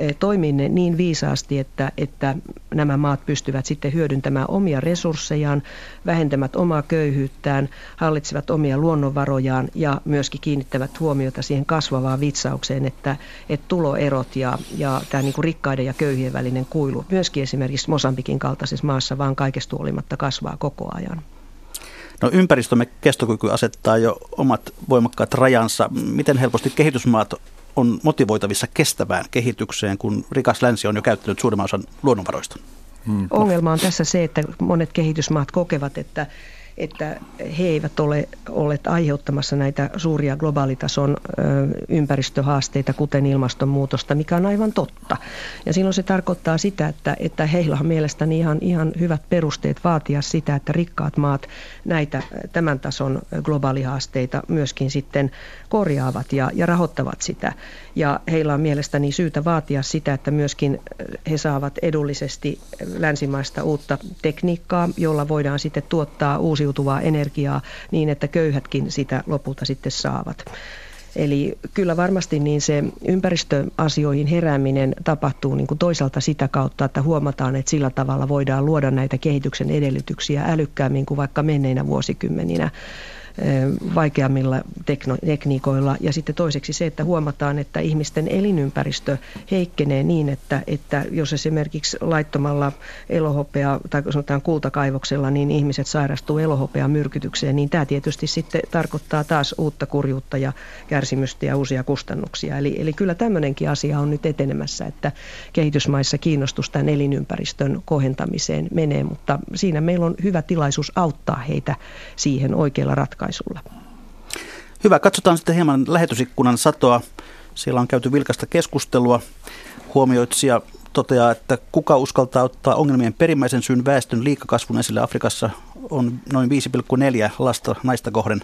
Eh, toimii ne niin viisaasti, että, että nämä maat pystyvät sitten hyödyntämään omia resurssejaan, vähentämät omaa köyhyyttään, hallitsevat omia luonnonvarojaan ja myöskin kiinnittävät huomiota siihen kasvavaan vitsaukseen, että, että tuloerot ja, ja tämä niin kuin rikkaiden ja köyhien välinen kuilu myöskin esimerkiksi Mosambikin kaltaisessa maassa vaan kaikesta huolimatta kasvaa koko ajan. No ympäristömme kestokyky asettaa jo omat voimakkaat rajansa. Miten helposti kehitysmaat on motivoitavissa kestävään kehitykseen, kun rikas länsi on jo käyttänyt suurimman osan luonnonvaroista? Hmm. Ongelma on tässä se, että monet kehitysmaat kokevat, että että he eivät ole olleet aiheuttamassa näitä suuria globaalitason ympäristöhaasteita, kuten ilmastonmuutosta, mikä on aivan totta. Ja silloin se tarkoittaa sitä, että, että heillä on mielestäni ihan, ihan hyvät perusteet vaatia sitä, että rikkaat maat näitä tämän tason globaalihaasteita myöskin sitten korjaavat ja, ja rahoittavat sitä. Ja heillä on mielestäni syytä vaatia sitä, että myöskin he saavat edullisesti länsimaista uutta tekniikkaa, jolla voidaan sitten tuottaa uusiutuvaa energiaa niin, että köyhätkin sitä lopulta sitten saavat. Eli kyllä varmasti niin se ympäristöasioihin herääminen tapahtuu niin kuin toisaalta sitä kautta, että huomataan, että sillä tavalla voidaan luoda näitä kehityksen edellytyksiä älykkäämmin kuin vaikka menneinä vuosikymmeninä vaikeammilla tekno, tekniikoilla. Ja sitten toiseksi se, että huomataan, että ihmisten elinympäristö heikkenee niin, että, että jos esimerkiksi laittomalla elohopea tai sanotaan kultakaivoksella, niin ihmiset sairastuu elohopea myrkytykseen, niin tämä tietysti sitten tarkoittaa taas uutta kurjuutta ja kärsimystä ja uusia kustannuksia. Eli, eli kyllä tämmöinenkin asia on nyt etenemässä, että kehitysmaissa kiinnostus tämän elinympäristön kohentamiseen menee, mutta siinä meillä on hyvä tilaisuus auttaa heitä siihen oikeilla ratkaisuilla ratkaisulla. Hyvä, katsotaan sitten hieman lähetysikkunan satoa. Siellä on käyty vilkasta keskustelua. Huomioitsija toteaa, että kuka uskaltaa ottaa ongelmien perimmäisen syyn väestön liikakasvun esille Afrikassa on noin 5,4 lasta naista kohden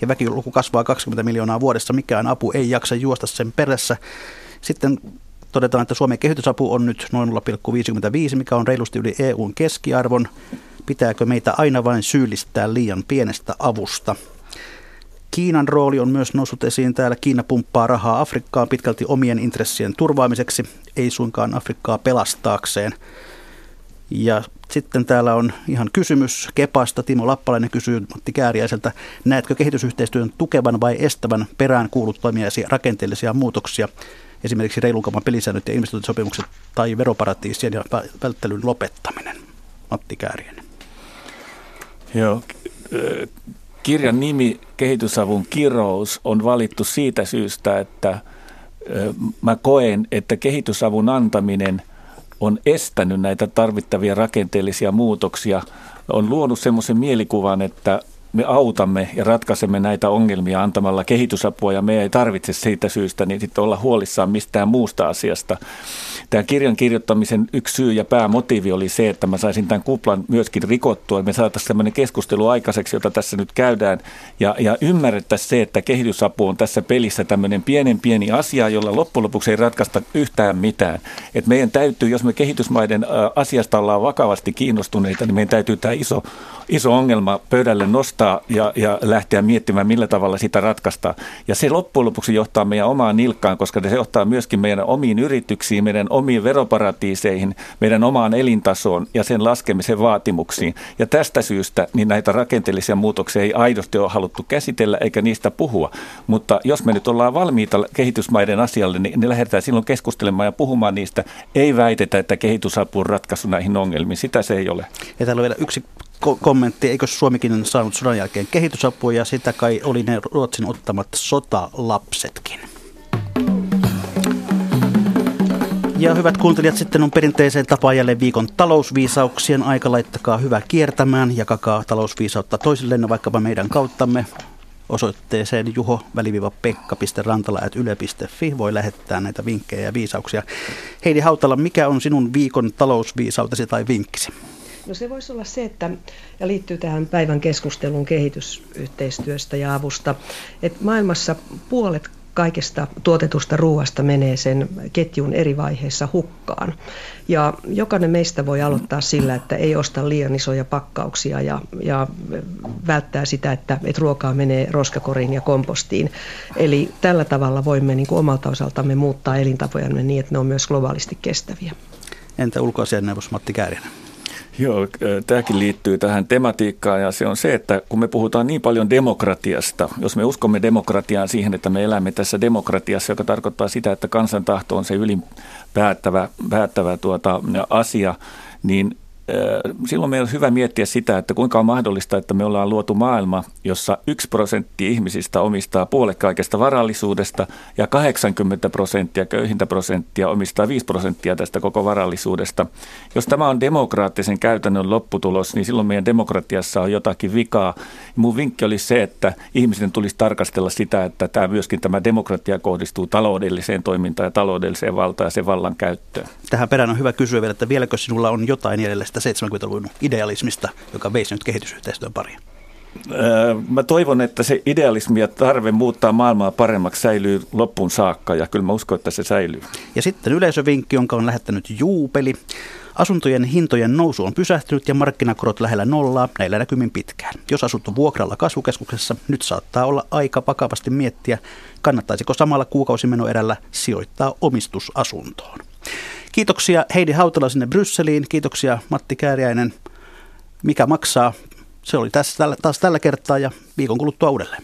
ja väkiluku kasvaa 20 miljoonaa vuodessa. Mikään apu ei jaksa juosta sen perässä. Sitten todetaan, että Suomen kehitysapu on nyt noin 0,55, mikä on reilusti yli EUn keskiarvon. Pitääkö meitä aina vain syyllistää liian pienestä avusta? Kiinan rooli on myös noussut esiin täällä. Kiina pumppaa rahaa Afrikkaan pitkälti omien intressien turvaamiseksi, ei suinkaan Afrikkaa pelastaakseen. Ja sitten täällä on ihan kysymys Kepasta. Timo Lappalainen kysyy Matti Kääriäiseltä, näetkö kehitysyhteistyön tukevan vai estävän perään kuuluttamia rakenteellisia muutoksia, esimerkiksi reilun pelisäännöt ja investointisopimukset tai veroparatiisien ja välttelyn lopettaminen? Matti Kääriäinen. Joo, kirjan nimi Kehitysavun kirous on valittu siitä syystä, että mä koen, että kehitysavun antaminen – on estänyt näitä tarvittavia rakenteellisia muutoksia, on luonut semmoisen mielikuvan, että me autamme ja ratkaisemme näitä ongelmia antamalla kehitysapua ja me ei tarvitse siitä syystä niin sitten olla huolissaan mistään muusta asiasta. Tämä kirjan kirjoittamisen yksi syy ja päämotiivi oli se, että mä saisin tämän kuplan myöskin rikottua. Me saataisiin sellainen keskustelu aikaiseksi, jota tässä nyt käydään ja, ja ymmärrettäisiin se, että kehitysapu on tässä pelissä tämmöinen pienen pieni asia, jolla loppujen lopuksi ei ratkaista yhtään mitään. Et meidän täytyy, jos me kehitysmaiden asiasta ollaan vakavasti kiinnostuneita, niin meidän täytyy tämä iso, iso ongelma pöydälle nostaa ja, ja lähteä miettimään, millä tavalla sitä ratkaista. Ja se loppujen lopuksi johtaa meidän omaan nilkkaan, koska se johtaa myöskin meidän omiin yrityksiin, meidän omiin veroparatiiseihin, meidän omaan elintasoon ja sen laskemisen vaatimuksiin. Ja tästä syystä niin näitä rakenteellisia muutoksia ei aidosti ole haluttu käsitellä eikä niistä puhua. Mutta jos me nyt ollaan valmiita kehitysmaiden asialle, niin, niin lähdetään silloin keskustelemaan ja puhumaan niistä. Ei väitetä, että kehitysapu on ratkaisu näihin ongelmiin. Sitä se ei ole. Ja täällä on vielä yksi ko- kommentti, eikö Suomikin saanut sodan jälkeen kehitysapua ja sitä kai oli ne Ruotsin ottamat sotalapsetkin. Ja hyvät kuuntelijat, sitten on perinteiseen tapaan jälleen viikon talousviisauksien aika. Laittakaa hyvä kiertämään, jakakaa talousviisautta toisillenne vaikkapa meidän kauttamme osoitteeseen juho-pekka.rantala.yle.fi voi lähettää näitä vinkkejä ja viisauksia. Heidi Hautala, mikä on sinun viikon talousviisautesi tai vinkkisi? No se voisi olla se, että, ja liittyy tähän päivän keskusteluun kehitysyhteistyöstä ja avusta, että maailmassa puolet kaikesta tuotetusta ruoasta menee sen ketjun eri vaiheissa hukkaan. Ja jokainen meistä voi aloittaa sillä, että ei osta liian isoja pakkauksia ja, ja välttää sitä, että, että ruokaa menee roskakoriin ja kompostiin. Eli tällä tavalla voimme niin kuin omalta osaltamme muuttaa elintapojamme niin, että ne on myös globaalisti kestäviä. Entä ulkoasianneuvos Matti Kääriäinen? Joo, tämäkin liittyy tähän tematiikkaan ja se on se, että kun me puhutaan niin paljon demokratiasta, jos me uskomme demokratiaan siihen, että me elämme tässä demokratiassa, joka tarkoittaa sitä, että kansan tahto on se ylin päättävä, päättävä tuota, asia, niin silloin meillä on hyvä miettiä sitä, että kuinka on mahdollista, että me ollaan luotu maailma, jossa yksi prosentti ihmisistä omistaa puolet kaikesta varallisuudesta ja 80 prosenttia, köyhintä prosenttia omistaa 5 prosenttia tästä koko varallisuudesta. Jos tämä on demokraattisen käytännön lopputulos, niin silloin meidän demokratiassa on jotakin vikaa. Mun vinkki oli se, että ihmisten tulisi tarkastella sitä, että tämä myöskin tämä demokratia kohdistuu taloudelliseen toimintaan ja taloudelliseen valtaan ja sen vallan käyttöön. Tähän perään on hyvä kysyä vielä, että vieläkö sinulla on jotain jäljellä tästä 70-luvun idealismista, joka veisi nyt kehitysyhteistyön pariin? Mä toivon, että se idealismi ja tarve muuttaa maailmaa paremmaksi säilyy loppuun saakka ja kyllä mä uskon, että se säilyy. Ja sitten yleisövinkki, jonka on lähettänyt Juupeli. Asuntojen hintojen nousu on pysähtynyt ja markkinakorot lähellä nollaa näillä näkymin pitkään. Jos asut vuokralla kasvukeskuksessa, nyt saattaa olla aika vakavasti miettiä, kannattaisiko samalla kuukausimenoerällä sijoittaa omistusasuntoon. Kiitoksia Heidi Hautala sinne Brysseliin. Kiitoksia Matti Kääriäinen. Mikä maksaa? Se oli tässä taas tällä kertaa ja viikon kuluttua uudelleen.